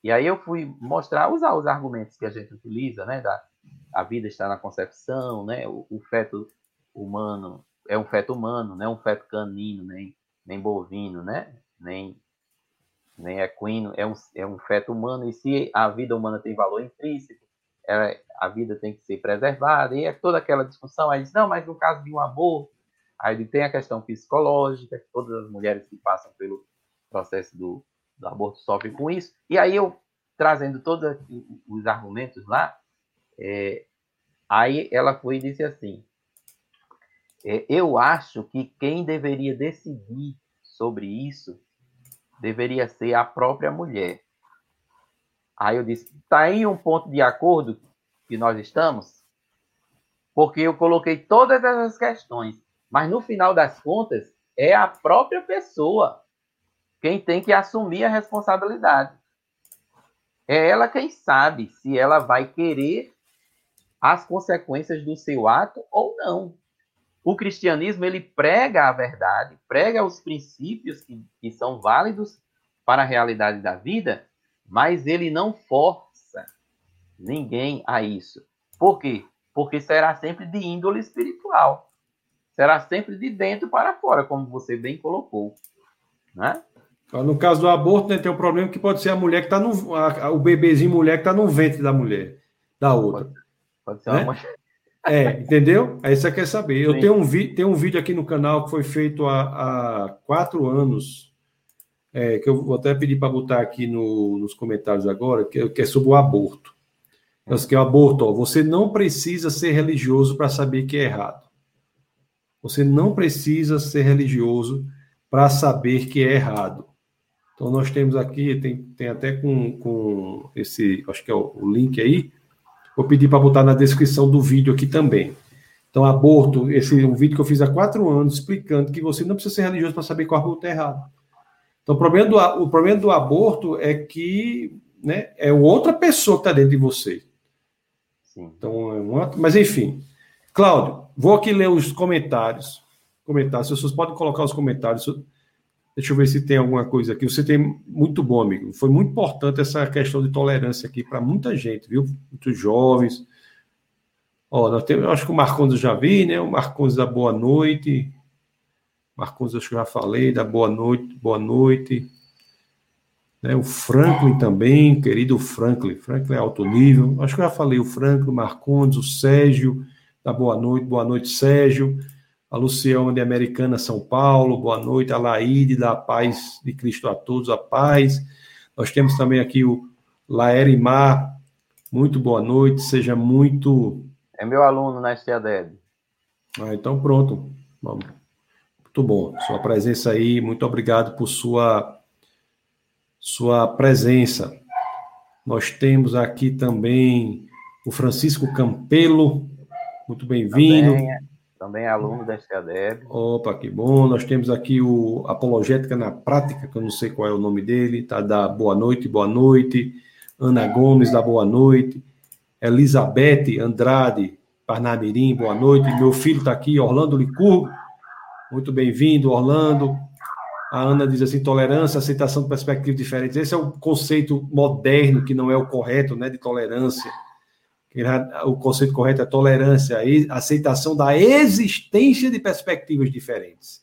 e aí eu fui mostrar, usar os argumentos que a gente utiliza, né, da a vida está na concepção, né, o, o feto humano é um feto humano, não é um feto canino, nem, nem bovino, né, nem nem equino, é um, é um feto humano, e se a vida humana tem valor intrínseco, é, a vida tem que ser preservada, e é toda aquela discussão, aí diz, não, mas no caso de um aborto, aí tem a questão psicológica, todas as mulheres que passam pelo processo do, do aborto sofrem com isso, e aí eu, trazendo todos os argumentos lá, é, aí ela foi e disse assim, é, eu acho que quem deveria decidir sobre isso deveria ser a própria mulher. Aí eu disse, está aí um ponto de acordo que nós estamos? Porque eu coloquei todas essas questões, mas no final das contas é a própria pessoa quem tem que assumir a responsabilidade. É ela quem sabe se ela vai querer as consequências do seu ato ou não. O cristianismo ele prega a verdade, prega os princípios que, que são válidos para a realidade da vida, mas ele não força ninguém a isso. Por quê? Porque será sempre de índole espiritual. Será sempre de dentro para fora, como você bem colocou. Né?
No caso do aborto, né, tem um problema que pode ser a mulher que está no. A, o bebezinho mulher que está no ventre da mulher, da outra. Pode, pode ser né? uma. É, entendeu? Aí você quer saber. Eu tenho um, vi, tenho um vídeo aqui no canal que foi feito há, há quatro anos é, que eu vou até pedir para botar aqui no, nos comentários agora, que, que, é sobre o aborto. Que é o aborto, ó, você não precisa ser religioso para saber que é errado. Você não precisa ser religioso para saber que é errado. Então, nós temos aqui, tem, tem até com, com esse, acho que é o, o link aí, vou pedir para botar na descrição do vídeo aqui também. Então, aborto, esse um vídeo que eu fiz há quatro anos, explicando que você não precisa ser religioso para saber que o aborto é errado. Então, o problema do, o problema do aborto é que né, é outra pessoa que está dentro de você. Sim. Então, é uma, mas enfim. Cláudio, vou aqui ler os comentários. Comentários, pessoas podem colocar os comentários. Deixa eu ver se tem alguma coisa aqui. Você tem muito bom, amigo. Foi muito importante essa questão de tolerância aqui para muita gente, viu? Muitos jovens. Ó, nós temos, acho que o Marcondes já vi, né? O Marcondes da Boa Noite. Marcos, acho que já falei, da boa noite, boa noite. Né, o Franklin também, querido Franklin, Franklin é alto nível. Acho que eu já falei o Franklin, o Marcondes, o Sérgio, da boa noite, boa noite, Sérgio. A Luciana de Americana, São Paulo, boa noite. A Laide, da Paz de Cristo a todos, a paz. Nós temos também aqui o Laerimar, muito boa noite, seja muito.
É meu aluno na STADEB.
Ah, então pronto. Vamos. Muito bom. Sua presença aí, muito obrigado por sua, sua presença. Nós temos aqui também o Francisco Campelo, muito bem-vindo.
Também, é, também é aluno da STADEB.
Opa, que bom. Nós temos aqui o Apologética na Prática, que eu não sei qual é o nome dele, tá? Da Boa Noite, Boa Noite. Ana Gomes, da Boa Noite. Elizabeth Andrade, Parnamirim, boa noite. Meu filho está aqui, Orlando Licurgo. Muito bem-vindo, Orlando. A Ana diz assim: tolerância, aceitação de perspectivas diferentes. Esse é o conceito moderno, que não é o correto, né, de tolerância. O conceito correto é tolerância, aceitação da existência de perspectivas diferentes.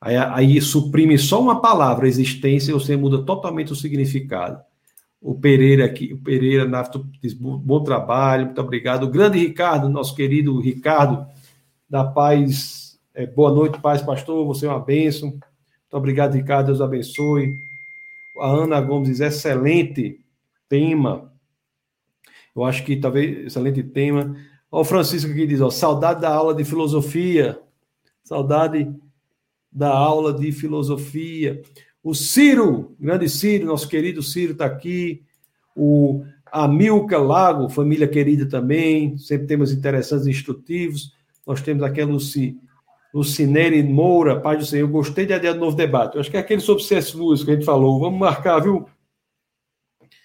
Aí, aí suprime só uma palavra, existência, e você muda totalmente o significado. O Pereira aqui, o Pereira Nafto diz bom trabalho, muito obrigado. O grande Ricardo, nosso querido Ricardo, da paz. É, boa noite, paz, pastor. Você é uma bênção. Muito obrigado, Ricardo. Deus abençoe. A Ana Gomes diz: excelente tema. Eu acho que talvez excelente tema. Ó, o Francisco aqui diz: ó, saudade da aula de filosofia. Saudade da aula de filosofia. O Ciro, grande Ciro, nosso querido Ciro está aqui. O Amilca Lago, família querida também. Sempre temas interessantes e instrutivos. Nós temos aqui a Luci, Lucinere Moura, Pai do Senhor. Gostei de adiar do novo debate. Eu acho que é aquele sobre C.S. Lewis que a gente falou. Vamos marcar, viu?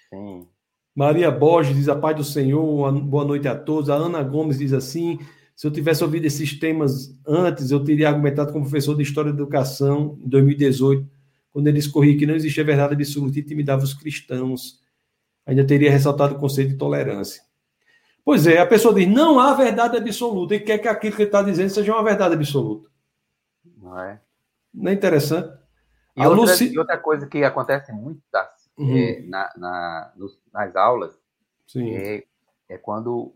Sim. Maria Borges diz a paz do Senhor, boa noite a todos. A Ana Gomes diz assim: se eu tivesse ouvido esses temas antes, eu teria argumentado como professor de História da Educação em 2018, quando ele escorria que não existia verdade absoluta e intimidava os cristãos. Ainda teria ressaltado o conceito de tolerância. Pois é, a pessoa diz, não há verdade absoluta, e quer que aquilo que ele está dizendo seja uma verdade absoluta.
Não é?
Não é interessante?
E, outra, Luci... e outra, coisa que acontece muito tá, uhum. é, na, na, nos, nas aulas é, é, quando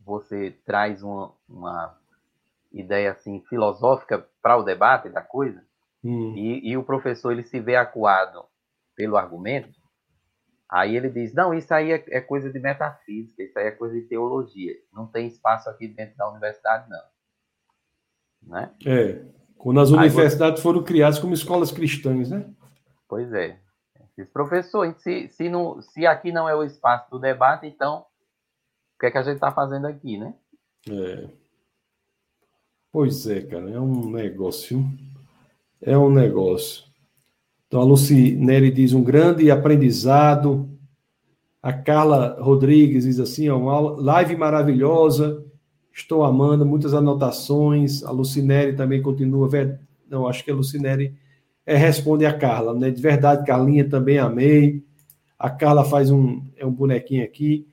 você traz uma, uma ideia assim filosófica para o debate da coisa uhum. e, e o professor ele se vê acuado pelo argumento Aí ele diz: não, isso aí é, é, coisa de metafísica, isso aí é coisa de teologia. Não tem espaço aqui dentro da universidade, não. Né?
É. Quando as universidades você... foram criadas como escolas cristãs, né?
Pois é. Diz, professor, se, se, não, se aqui não é o espaço do debate, então o que é que a gente está fazendo aqui, né?
É. Pois é, cara, é um negócio. É um negócio. Então, a Lucinelli diz um grande aprendizado. A Carla Rodrigues diz assim: ó, uma live maravilhosa. Estou amando, muitas anotações. A Lucinelli também continua. Não, acho que a Lucinelli é, responde a Carla, né? De verdade, Carlinha também amei. A Carla faz um, é um bonequinho aqui.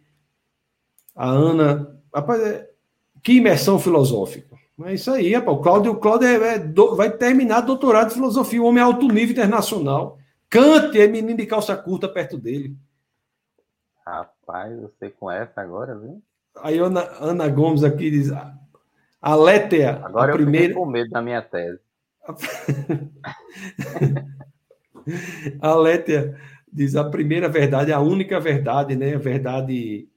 A Ana. Rapaz, é, que imersão filosófica. É isso aí, rapaz. O Cláudio, o Cláudio é, é, do, vai terminar doutorado de filosofia, o homem alto nível internacional. Cante é menino de calça curta perto dele.
Rapaz, você com essa agora, viu?
Aí Ana, Ana Gomes aqui diz: a Létea.
Agora
a
eu
primeira...
com medo da minha tese.
A Létia diz a primeira verdade, a única verdade, né? A verdade.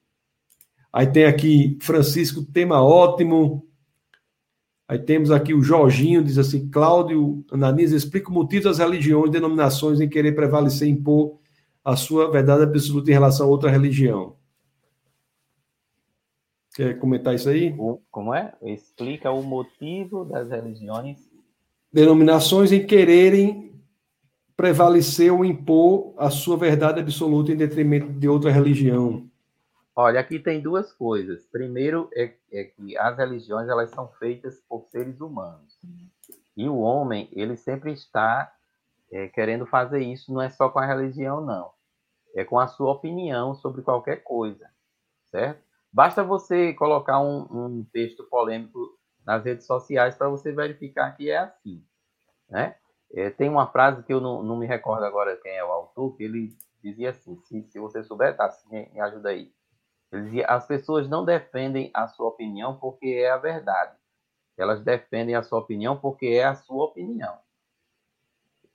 Aí tem aqui Francisco, tema ótimo. Aí temos aqui o Jorginho, diz assim: Cláudio Ananias explica o motivo das religiões, denominações em querer prevalecer e impor a sua verdade absoluta em relação a outra religião. Quer comentar isso aí?
Como é? Explica o motivo das religiões.
Denominações em quererem prevalecer ou impor a sua verdade absoluta em detrimento de outra religião.
Olha, aqui tem duas coisas. Primeiro é, é que as religiões elas são feitas por seres humanos. E o homem, ele sempre está é, querendo fazer isso, não é só com a religião, não. É com a sua opinião sobre qualquer coisa, certo? Basta você colocar um, um texto polêmico nas redes sociais para você verificar que é assim, né? É, tem uma frase que eu não, não, me recordo agora quem é o autor, que ele dizia assim, se, se você souber, tá, me, me ajuda aí. Ele dizia, as pessoas não defendem a sua opinião porque é a verdade. Elas defendem a sua opinião porque é a sua opinião.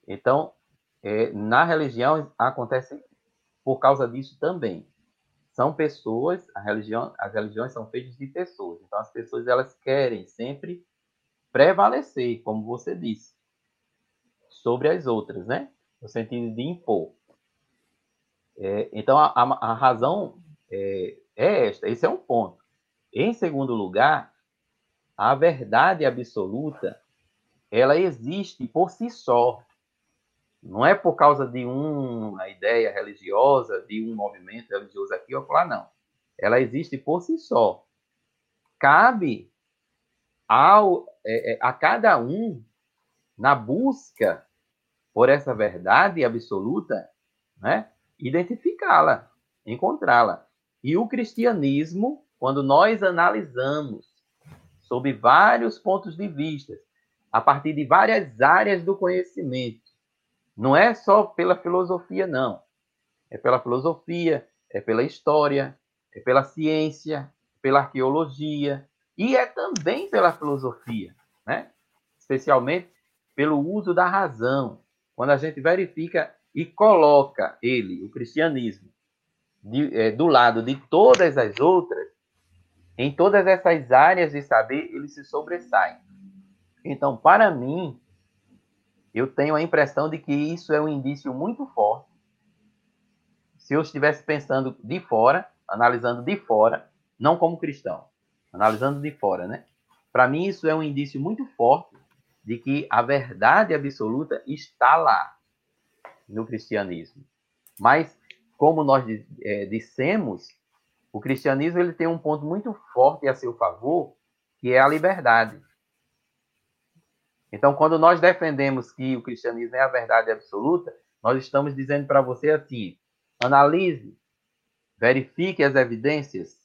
Então, é, na religião acontece por causa disso também. São pessoas, a religião, as religiões são feitas de pessoas. Então, as pessoas elas querem sempre prevalecer, como você disse, sobre as outras, né? No sentido de impor. É, então, a, a, a razão é, é esta. Esse é um ponto. Em segundo lugar, a verdade absoluta ela existe por si só. Não é por causa de uma ideia religiosa, de um movimento religioso aqui ou lá, não. Ela existe por si só. Cabe ao, é, é, a cada um, na busca por essa verdade absoluta, né, identificá-la, encontrá-la. E o cristianismo, quando nós analisamos sob vários pontos de vista, a partir de várias áreas do conhecimento, não é só pela filosofia, não. É pela filosofia, é pela história, é pela ciência, pela arqueologia e é também pela filosofia, né? Especialmente pelo uso da razão. Quando a gente verifica e coloca ele, o cristianismo, de, é, do lado de todas as outras, em todas essas áreas de saber, ele se sobressai. Então, para mim, eu tenho a impressão de que isso é um indício muito forte. Se eu estivesse pensando de fora, analisando de fora, não como cristão, analisando de fora, né? Para mim, isso é um indício muito forte de que a verdade absoluta está lá no cristianismo. Mas, como nós é, dissemos, o cristianismo ele tem um ponto muito forte a seu favor, que é a liberdade. Então, quando nós defendemos que o cristianismo é a verdade absoluta, nós estamos dizendo para você assim: analise, verifique as evidências,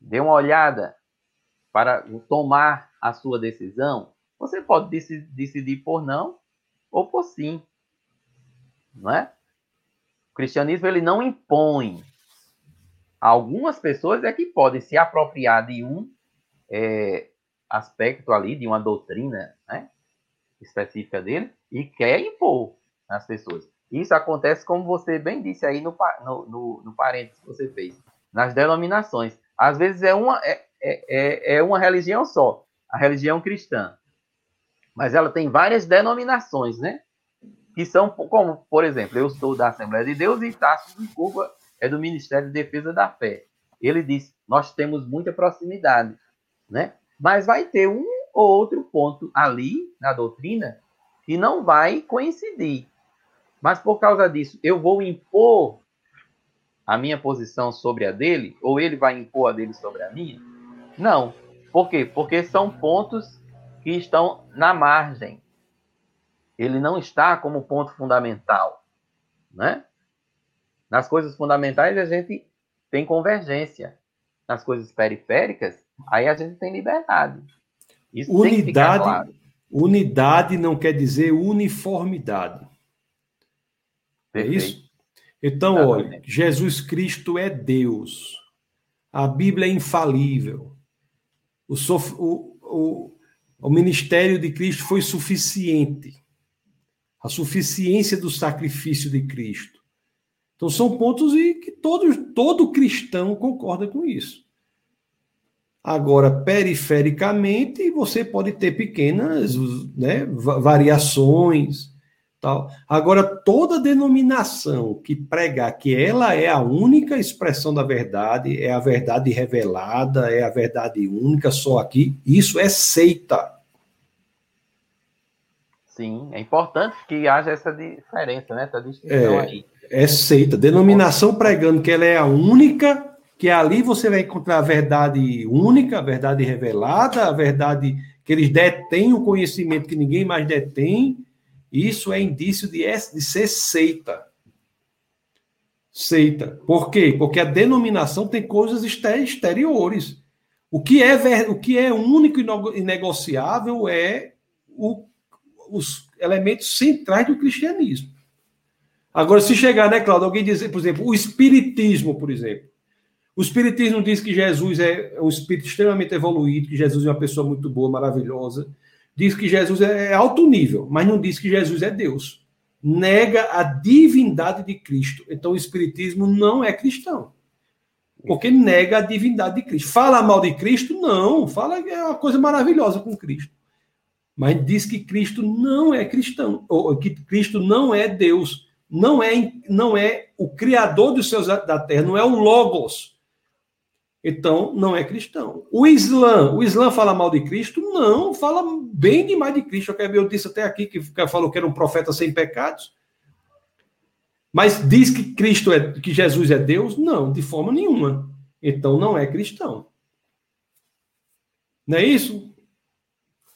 dê uma olhada para tomar a sua decisão. Você pode decidir por não ou por sim, não é? O cristianismo ele não impõe. Algumas pessoas é que podem se apropriar de um é, aspecto ali, de uma doutrina né, específica dele, e quer impor nas pessoas. Isso acontece, como você bem disse aí no, no, no, no parênteses que você fez, nas denominações. Às vezes é uma, é, é, é uma religião só, a religião cristã. Mas ela tem várias denominações, né? Que são, como, por exemplo, eu sou da Assembleia de Deus e Tasso de Cuba é do Ministério de Defesa da Fé. Ele disse: nós temos muita proximidade, né? Mas vai ter um ou outro ponto ali na doutrina que não vai coincidir. Mas por causa disso, eu vou impor a minha posição sobre a dele, ou ele vai impor a dele sobre a minha? Não. Por quê? Porque são pontos que estão na margem. Ele não está como ponto fundamental, né? Nas coisas fundamentais a gente tem convergência. Nas coisas periféricas Aí a gente tem liberdade.
Isso unidade, claro. unidade não quer dizer uniformidade. É Perfeito. É isso? Então, olha, Jesus Cristo é Deus. A Bíblia é infalível. O, o, o, o ministério de Cristo foi suficiente. a suficiência do sacrifício de Cristo. Então são pontos e que todos, todo cristão concorda com isso. Agora, perifericamente, você pode ter pequenas né, variações. Tal. Agora, toda denominação que pregar que ela é a única expressão da verdade, é a verdade revelada, é a verdade única, só aqui, isso é seita.
Sim, é importante que haja essa diferença, né? Essa distinção
é, aí. É seita. Denominação pregando que ela é a única, que ali você vai encontrar a verdade única, a verdade revelada, a verdade que eles detêm o conhecimento que ninguém mais detém. Isso é indício de, de ser seita. Seita. Por quê? Porque a denominação tem coisas exteriores. O que é, o que é único e negociável é o, os elementos centrais do cristianismo. Agora, se chegar, né, Claudio, alguém dizer, por exemplo, o espiritismo, por exemplo. O espiritismo diz que Jesus é um espírito extremamente evoluído, que Jesus é uma pessoa muito boa, maravilhosa. Diz que Jesus é alto nível, mas não diz que Jesus é Deus. Nega a divindade de Cristo. Então, o espiritismo não é cristão. Porque nega a divindade de Cristo. Fala mal de Cristo? Não. Fala que é uma coisa maravilhosa com Cristo. Mas diz que Cristo não é cristão, ou que Cristo não é Deus não é, não é o criador dos céus da terra, não é o Logos. Então, não é cristão. O Islã, o Islã fala mal de Cristo? Não, fala bem demais de Cristo. Eu disse até aqui que falou que era um profeta sem pecados. Mas diz que Cristo é, que Jesus é Deus? Não, de forma nenhuma. Então não é cristão. Não é isso?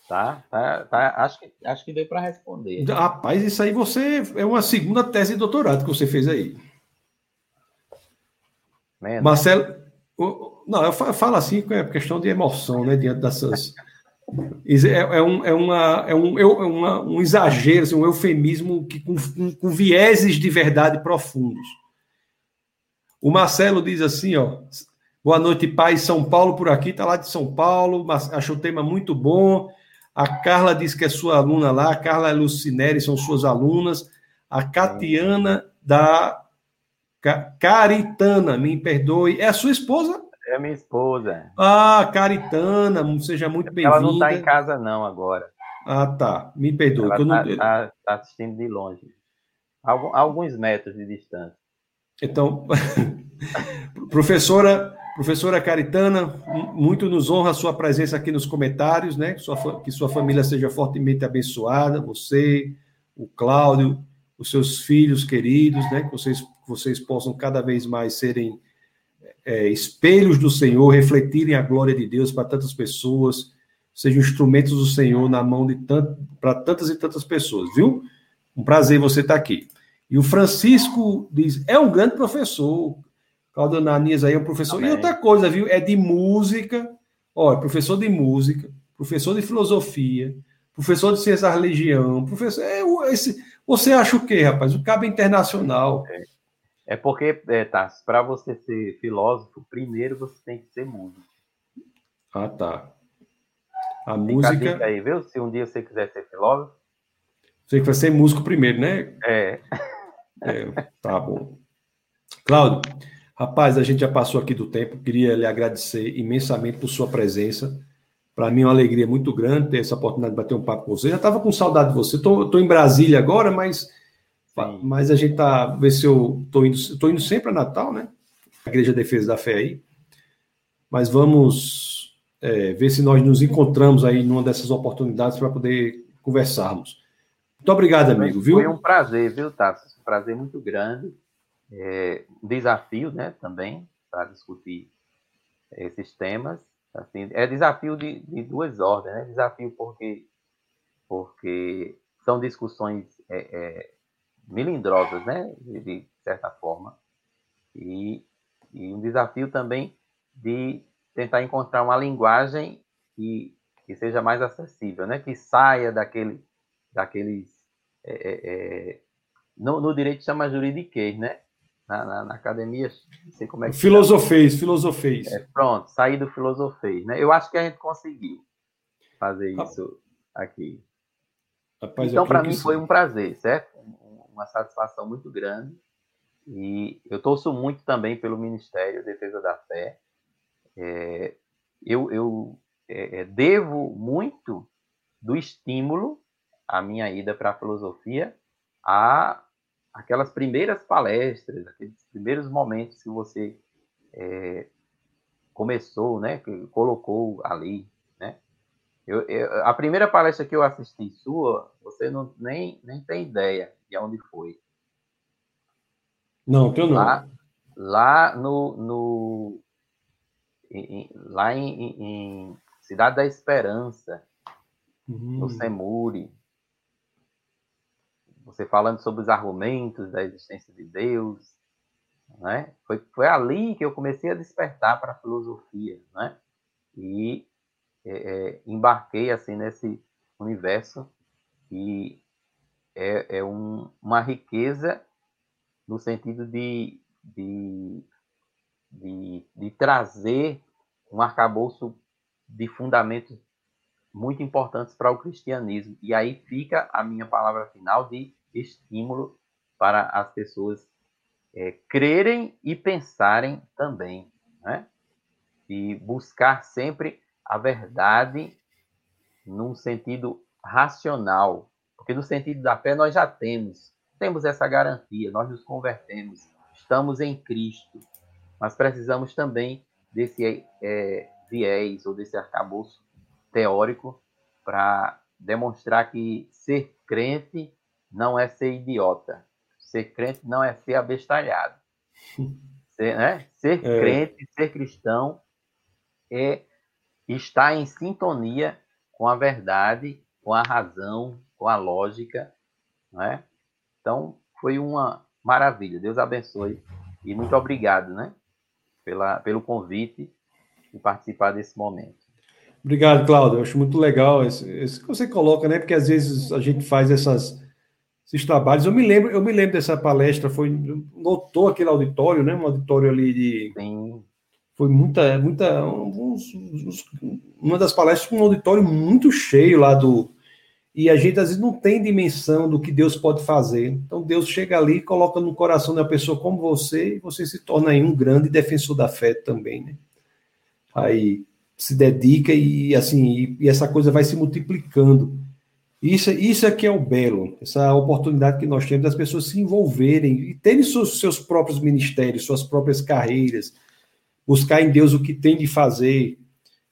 Tá, tá, tá, acho que, acho que deu para responder.
Rapaz, isso aí você é uma segunda tese de doutorado que você fez aí. Menos. Marcelo, não, eu falo assim é questão de emoção, né, diante dessas. É, é, um, é, uma, é, um, é uma, um exagero, assim, um eufemismo que, com, com vieses de verdade profundos. O Marcelo diz assim, ó. Boa noite, pai. São Paulo por aqui, tá lá de São Paulo. Achou o tema muito bom. A Carla diz que é sua aluna lá, a Carla Lucineri são suas alunas. A Catiana da Caritana, me perdoe. É a sua esposa?
É minha esposa.
Ah, Caritana, seja muito bem-vinda.
Ela não está em casa, não, agora.
Ah, tá. Me perdoe.
Ela está não... tá, tá assistindo de longe. Alguns metros de distância.
Então, professora Professora Caritana, muito nos honra a sua presença aqui nos comentários, né? Que sua, que sua família seja fortemente abençoada, você, o Cláudio, os seus filhos queridos, né? Que vocês, vocês possam cada vez mais serem é, espelhos do Senhor, refletirem a glória de Deus para tantas pessoas, sejam instrumentos do Senhor na mão de tant, para tantas e tantas pessoas, viu? Um prazer você estar aqui. E o Francisco diz: é um grande professor, Claudio Ananias aí é um professor. Amém. E outra coisa, viu? É de música. Olha, professor de música, professor de filosofia, professor de ciência da religião, professor. É, esse, você acha o quê, rapaz? O cabo internacional.
É, é porque, é, tá, para você ser filósofo, primeiro você tem que ser músico.
Ah, tá. A
Fica
música.
A aí, viu? Se um dia você quiser ser filósofo.
Você que vai ser músico primeiro, né?
É.
é tá bom. Cláudio, Rapaz, a gente já passou aqui do tempo, queria lhe agradecer imensamente por sua presença. Para mim é uma alegria muito grande ter essa oportunidade de bater um papo com você. Já estava com saudade de você. Estou em Brasília agora, mas, mas a gente tá. Ver se eu estou indo. Estou indo sempre a Natal, né? A Igreja Defesa da Fé aí. Mas vamos é, ver se nós nos encontramos aí numa dessas oportunidades para poder conversarmos. Muito obrigado, amigo, viu?
Foi um prazer, viu, Tassi? Um prazer muito grande é, desafio, né, também, para discutir esses temas. Assim, é desafio de, de duas ordens, né? Desafio porque, porque são discussões é, é, melindrosas, né, de, certa forma, e, e um desafio também de tentar encontrar uma linguagem que, que seja mais acessível, né, que saia daquele, daqueles é, é, é no, no, direito chama juridiquês, né? na, na, na, academia, não sei como é que
Filosofês, chama. filosofês.
É, pronto, sair do filosofês, né? Eu acho que a gente conseguiu fazer ah. isso aqui. Rapaz, então, para mim, foi um prazer, certo? Uma satisfação muito grande. E eu torço muito também pelo Ministério Defesa da Fé. É, eu, eu é, é, devo muito do estímulo à minha ida para a filosofia a aquelas primeiras palestras, aqueles primeiros momentos que você é, começou, né, que colocou ali, né? Eu, eu, a primeira palestra que eu assisti sua, você não nem, nem tem ideia de onde foi.
Não, teu não.
Lá, lá no, no em, lá em, em, Cidade da Esperança, uhum. no Semuri, você falando sobre os argumentos da existência de Deus, né? Foi, foi ali que eu comecei a despertar para a filosofia, né? E é, é, embarquei assim nesse universo e é, é um, uma riqueza no sentido de, de, de, de trazer um arcabouço de fundamentos muito importantes para o cristianismo. E aí fica a minha palavra final de estímulo para as pessoas é, crerem e pensarem também, né? E buscar sempre a verdade num sentido racional, porque no sentido da fé nós já temos temos essa garantia, nós nos convertemos, estamos em Cristo, mas precisamos também desse é, viés ou desse arcabouço teórico para demonstrar que ser crente não é ser idiota, ser crente não é ser abestalhado. Ser, né? ser é. crente, ser cristão é estar em sintonia com a verdade, com a razão, com a lógica, não é? Então, foi uma maravilha. Deus abençoe. E muito obrigado, né? Pela, pelo convite e participar desse momento.
Obrigado, Cláudio. Eu acho muito legal esse, esse, que você coloca, né? Porque às vezes a gente faz essas, esses trabalhos. Eu me lembro, eu me lembro dessa palestra, foi notou aquele auditório, né? Um auditório ali de. Sim. Foi muita, muita. Uns, uns, uma das palestras com um auditório muito cheio lá do, e a gente às vezes não tem dimensão do que Deus pode fazer. Então Deus chega ali coloca no coração da pessoa como você e você se torna aí um grande defensor da fé também, né? Aí se dedica e assim e essa coisa vai se multiplicando. Isso, isso é que é o belo, essa oportunidade que nós temos das pessoas se envolverem e terem seus, seus próprios ministérios, suas próprias carreiras, buscar em Deus o que tem de fazer,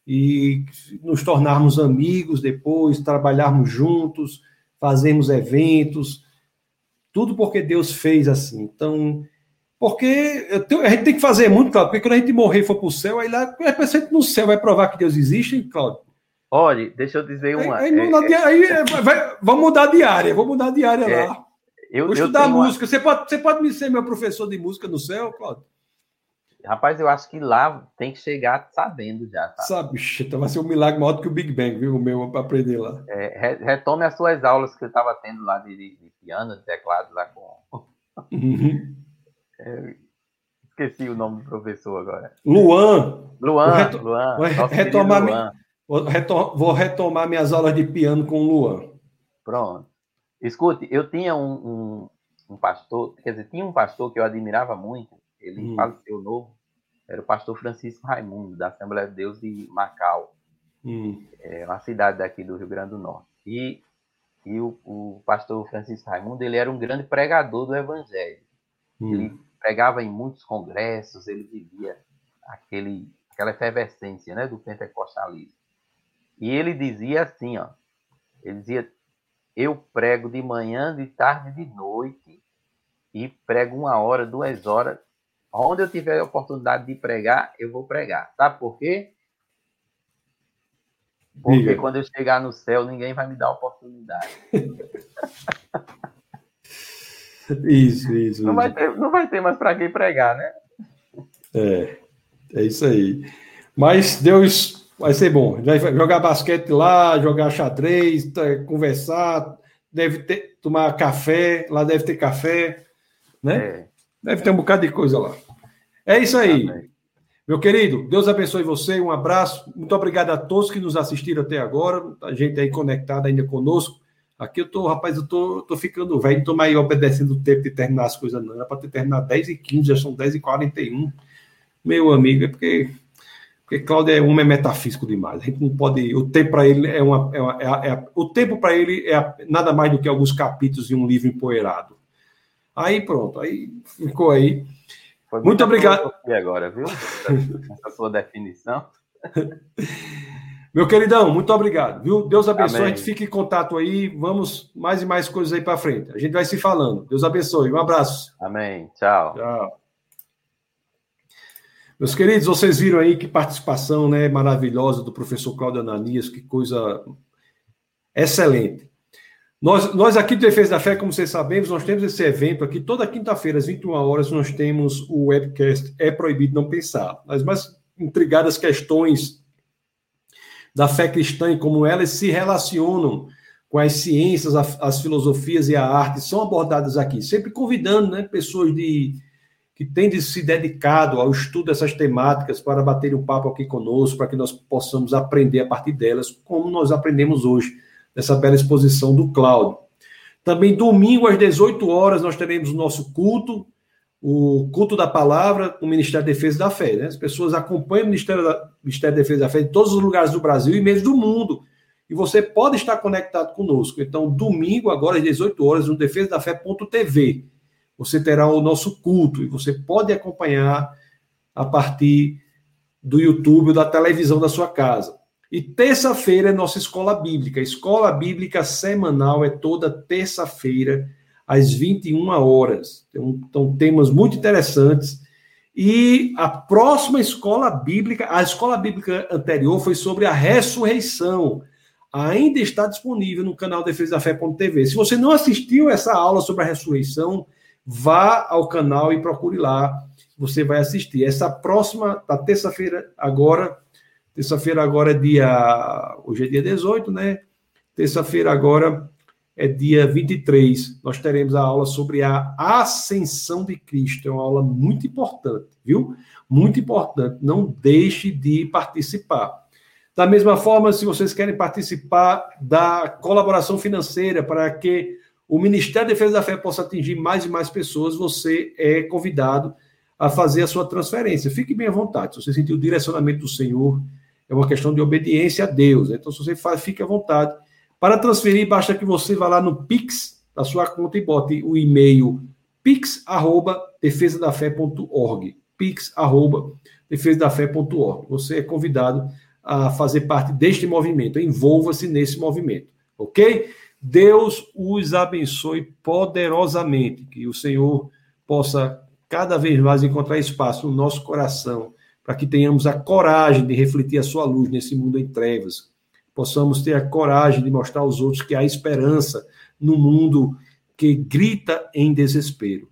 e nos tornarmos amigos depois, trabalharmos juntos, fazermos eventos, tudo porque Deus fez assim. Então, porque a gente tem que fazer muito, Claudio, porque quando a gente morrer e for para o céu, aí lá, é presente no céu, vai provar que Deus existe, hein, Claudio?
Olha, deixa eu dizer uma.
Aí, aí, é, é, aí é, vai, vamos mudar de área, vamos mudar de área é, lá. Eu, Vou estudar música. Uma... Você, pode, você pode me ser meu professor de música no céu, Claudio?
Rapaz, eu acho que lá tem que chegar sabendo já. Tá?
Sabe, então vai ser um milagre maior do que o Big Bang, viu? O meu, para aprender lá.
É, retome as suas aulas que você estava tendo lá de, de, de, piano, de teclado, lá com. Uhum. É, esqueci o nome do professor agora.
Luan.
Luan. Reto... Luan.
Vou retomar, Luan. Vou, retom... Vou retomar minhas aulas de piano com o Luan.
Pronto. Escute, eu tinha um, um, um pastor, quer dizer, tinha um pastor que eu admirava muito, ele hum. faleceu novo, era o pastor Francisco Raimundo, da Assembleia de Deus de Macau, hum. é uma cidade daqui do Rio Grande do Norte. E, e o, o, pastor Francisco Raimundo, ele era um grande pregador do Evangelho. Hum. Ele pregava em muitos congressos, ele vivia aquele, aquela efervescência né, do pentecostalismo. E ele dizia assim, ó, ele dizia, eu prego de manhã, de tarde, de noite, e prego uma hora, duas horas, Onde eu tiver a oportunidade de pregar, eu vou pregar. Sabe por quê? Porque Diga. quando eu chegar no céu, ninguém vai me dar oportunidade.
isso, isso.
Não vai ter, não vai ter mais para quem pregar, né?
É, é isso aí. Mas Deus vai ser bom. Vai jogar basquete lá, jogar xadrez, conversar, deve ter, tomar café, lá deve ter café, né? É. Deve ter um bocado de coisa lá. É isso aí. Meu querido, Deus abençoe você, um abraço. Muito obrigado a todos que nos assistiram até agora, a gente aí conectada ainda conosco. Aqui eu tô, rapaz, eu tô, tô ficando velho, não tô mais obedecendo o tempo de terminar as coisas, não. Era para ter terminado 10 e 15, já são 10 e 41. Meu amigo, é porque, porque Cláudio é um metafísico demais. A gente não pode. O tempo para ele é uma. É uma é, é, o tempo para ele é nada mais do que alguns capítulos de um livro empoeirado. Aí pronto, aí ficou aí. Muito obrigado.
Agora, viu? Essa sua definição.
Meu queridão, muito obrigado, viu? Deus abençoe, Amém. a gente fica em contato aí, vamos mais e mais coisas aí para frente. A gente vai se falando. Deus abençoe, um abraço.
Amém. Tchau. Tchau.
Meus queridos, vocês viram aí que participação né, maravilhosa do professor Cláudio Ananias, que coisa excelente. Nós, nós aqui do Defesa da Fé, como vocês sabemos, nós temos esse evento aqui. Toda quinta-feira, às 21 horas, nós temos o webcast É Proibido Não Pensar. As mais intrigadas questões da fé cristã e como elas se relacionam com as ciências, as filosofias e a arte são abordadas aqui, sempre convidando né, pessoas de, que têm de se dedicado ao estudo dessas temáticas para bater um papo aqui conosco, para que nós possamos aprender a partir delas, como nós aprendemos hoje, nessa bela exposição do Cláudio. Também domingo às 18 horas nós teremos o nosso culto o culto da palavra o Ministério da Defesa da Fé. Né? As pessoas acompanham o Ministério da, Ministério da Defesa da Fé em todos os lugares do Brasil e mesmo do mundo. E você pode estar conectado conosco. Então, domingo, agora às 18 horas, no defesa da fé.tv, você terá o nosso culto e você pode acompanhar a partir do YouTube ou da televisão da sua casa. E terça-feira é nossa escola bíblica. A escola bíblica semanal é toda terça-feira às 21 horas. Então, temas muito interessantes. E a próxima escola bíblica, a escola bíblica anterior foi sobre a ressurreição. Ainda está disponível no canal Defesa da Fé.tv. Se você não assistiu essa aula sobre a ressurreição, vá ao canal e procure lá. Você vai assistir. Essa próxima, da terça-feira, agora, terça-feira agora é dia. Hoje é dia 18, né? Terça-feira agora é dia 23. Nós teremos a aula sobre a ascensão de Cristo. É uma aula muito importante, viu? Muito importante. Não deixe de participar. Da mesma forma, se vocês querem participar da colaboração financeira para que o Ministério da Defesa da Fé possa atingir mais e mais pessoas, você é convidado a fazer a sua transferência. Fique bem à vontade. Se você sentir o direcionamento do Senhor, é uma questão de obediência a Deus. Então, se você faz, fique à vontade para transferir, basta que você vá lá no Pix da sua conta e bote o e-mail pix@defesadafé.org. pix@defesadafé.org. Você é convidado a fazer parte deste movimento. Envolva-se nesse movimento, OK? Deus os abençoe poderosamente, que o Senhor possa cada vez mais encontrar espaço no nosso coração, para que tenhamos a coragem de refletir a sua luz nesse mundo em trevas possamos ter a coragem de mostrar aos outros que há esperança no mundo que grita em desespero.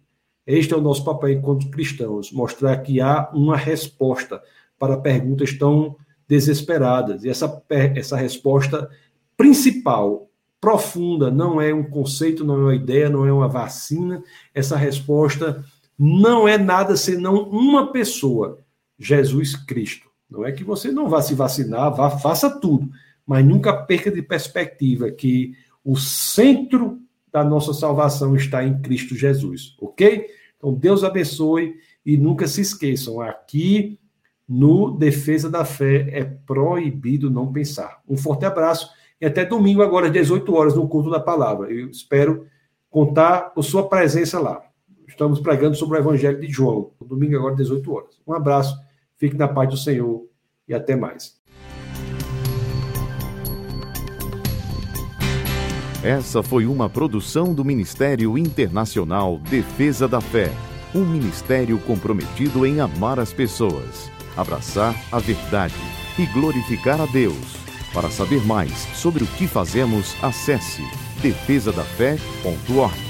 Este é o nosso papel enquanto cristãos, mostrar que há uma resposta para perguntas tão desesperadas. E essa, essa resposta principal, profunda, não é um conceito, não é uma ideia, não é uma vacina. Essa resposta não é nada senão uma pessoa, Jesus Cristo. Não é que você não vá se vacinar, vá, faça tudo mas nunca perca de perspectiva que o centro da nossa salvação está em Cristo Jesus, ok? Então, Deus abençoe e nunca se esqueçam, aqui no Defesa da Fé é proibido não pensar. Um forte abraço e até domingo, agora às 18 horas, no culto da palavra. Eu espero contar com sua presença lá. Estamos pregando sobre o Evangelho de João, domingo, agora às 18 horas. Um abraço, fique na paz do Senhor e até mais.
Essa foi uma produção do Ministério Internacional Defesa da Fé, um ministério comprometido em amar as pessoas, abraçar a verdade e glorificar a Deus. Para saber mais sobre o que fazemos, acesse defesadafé.org.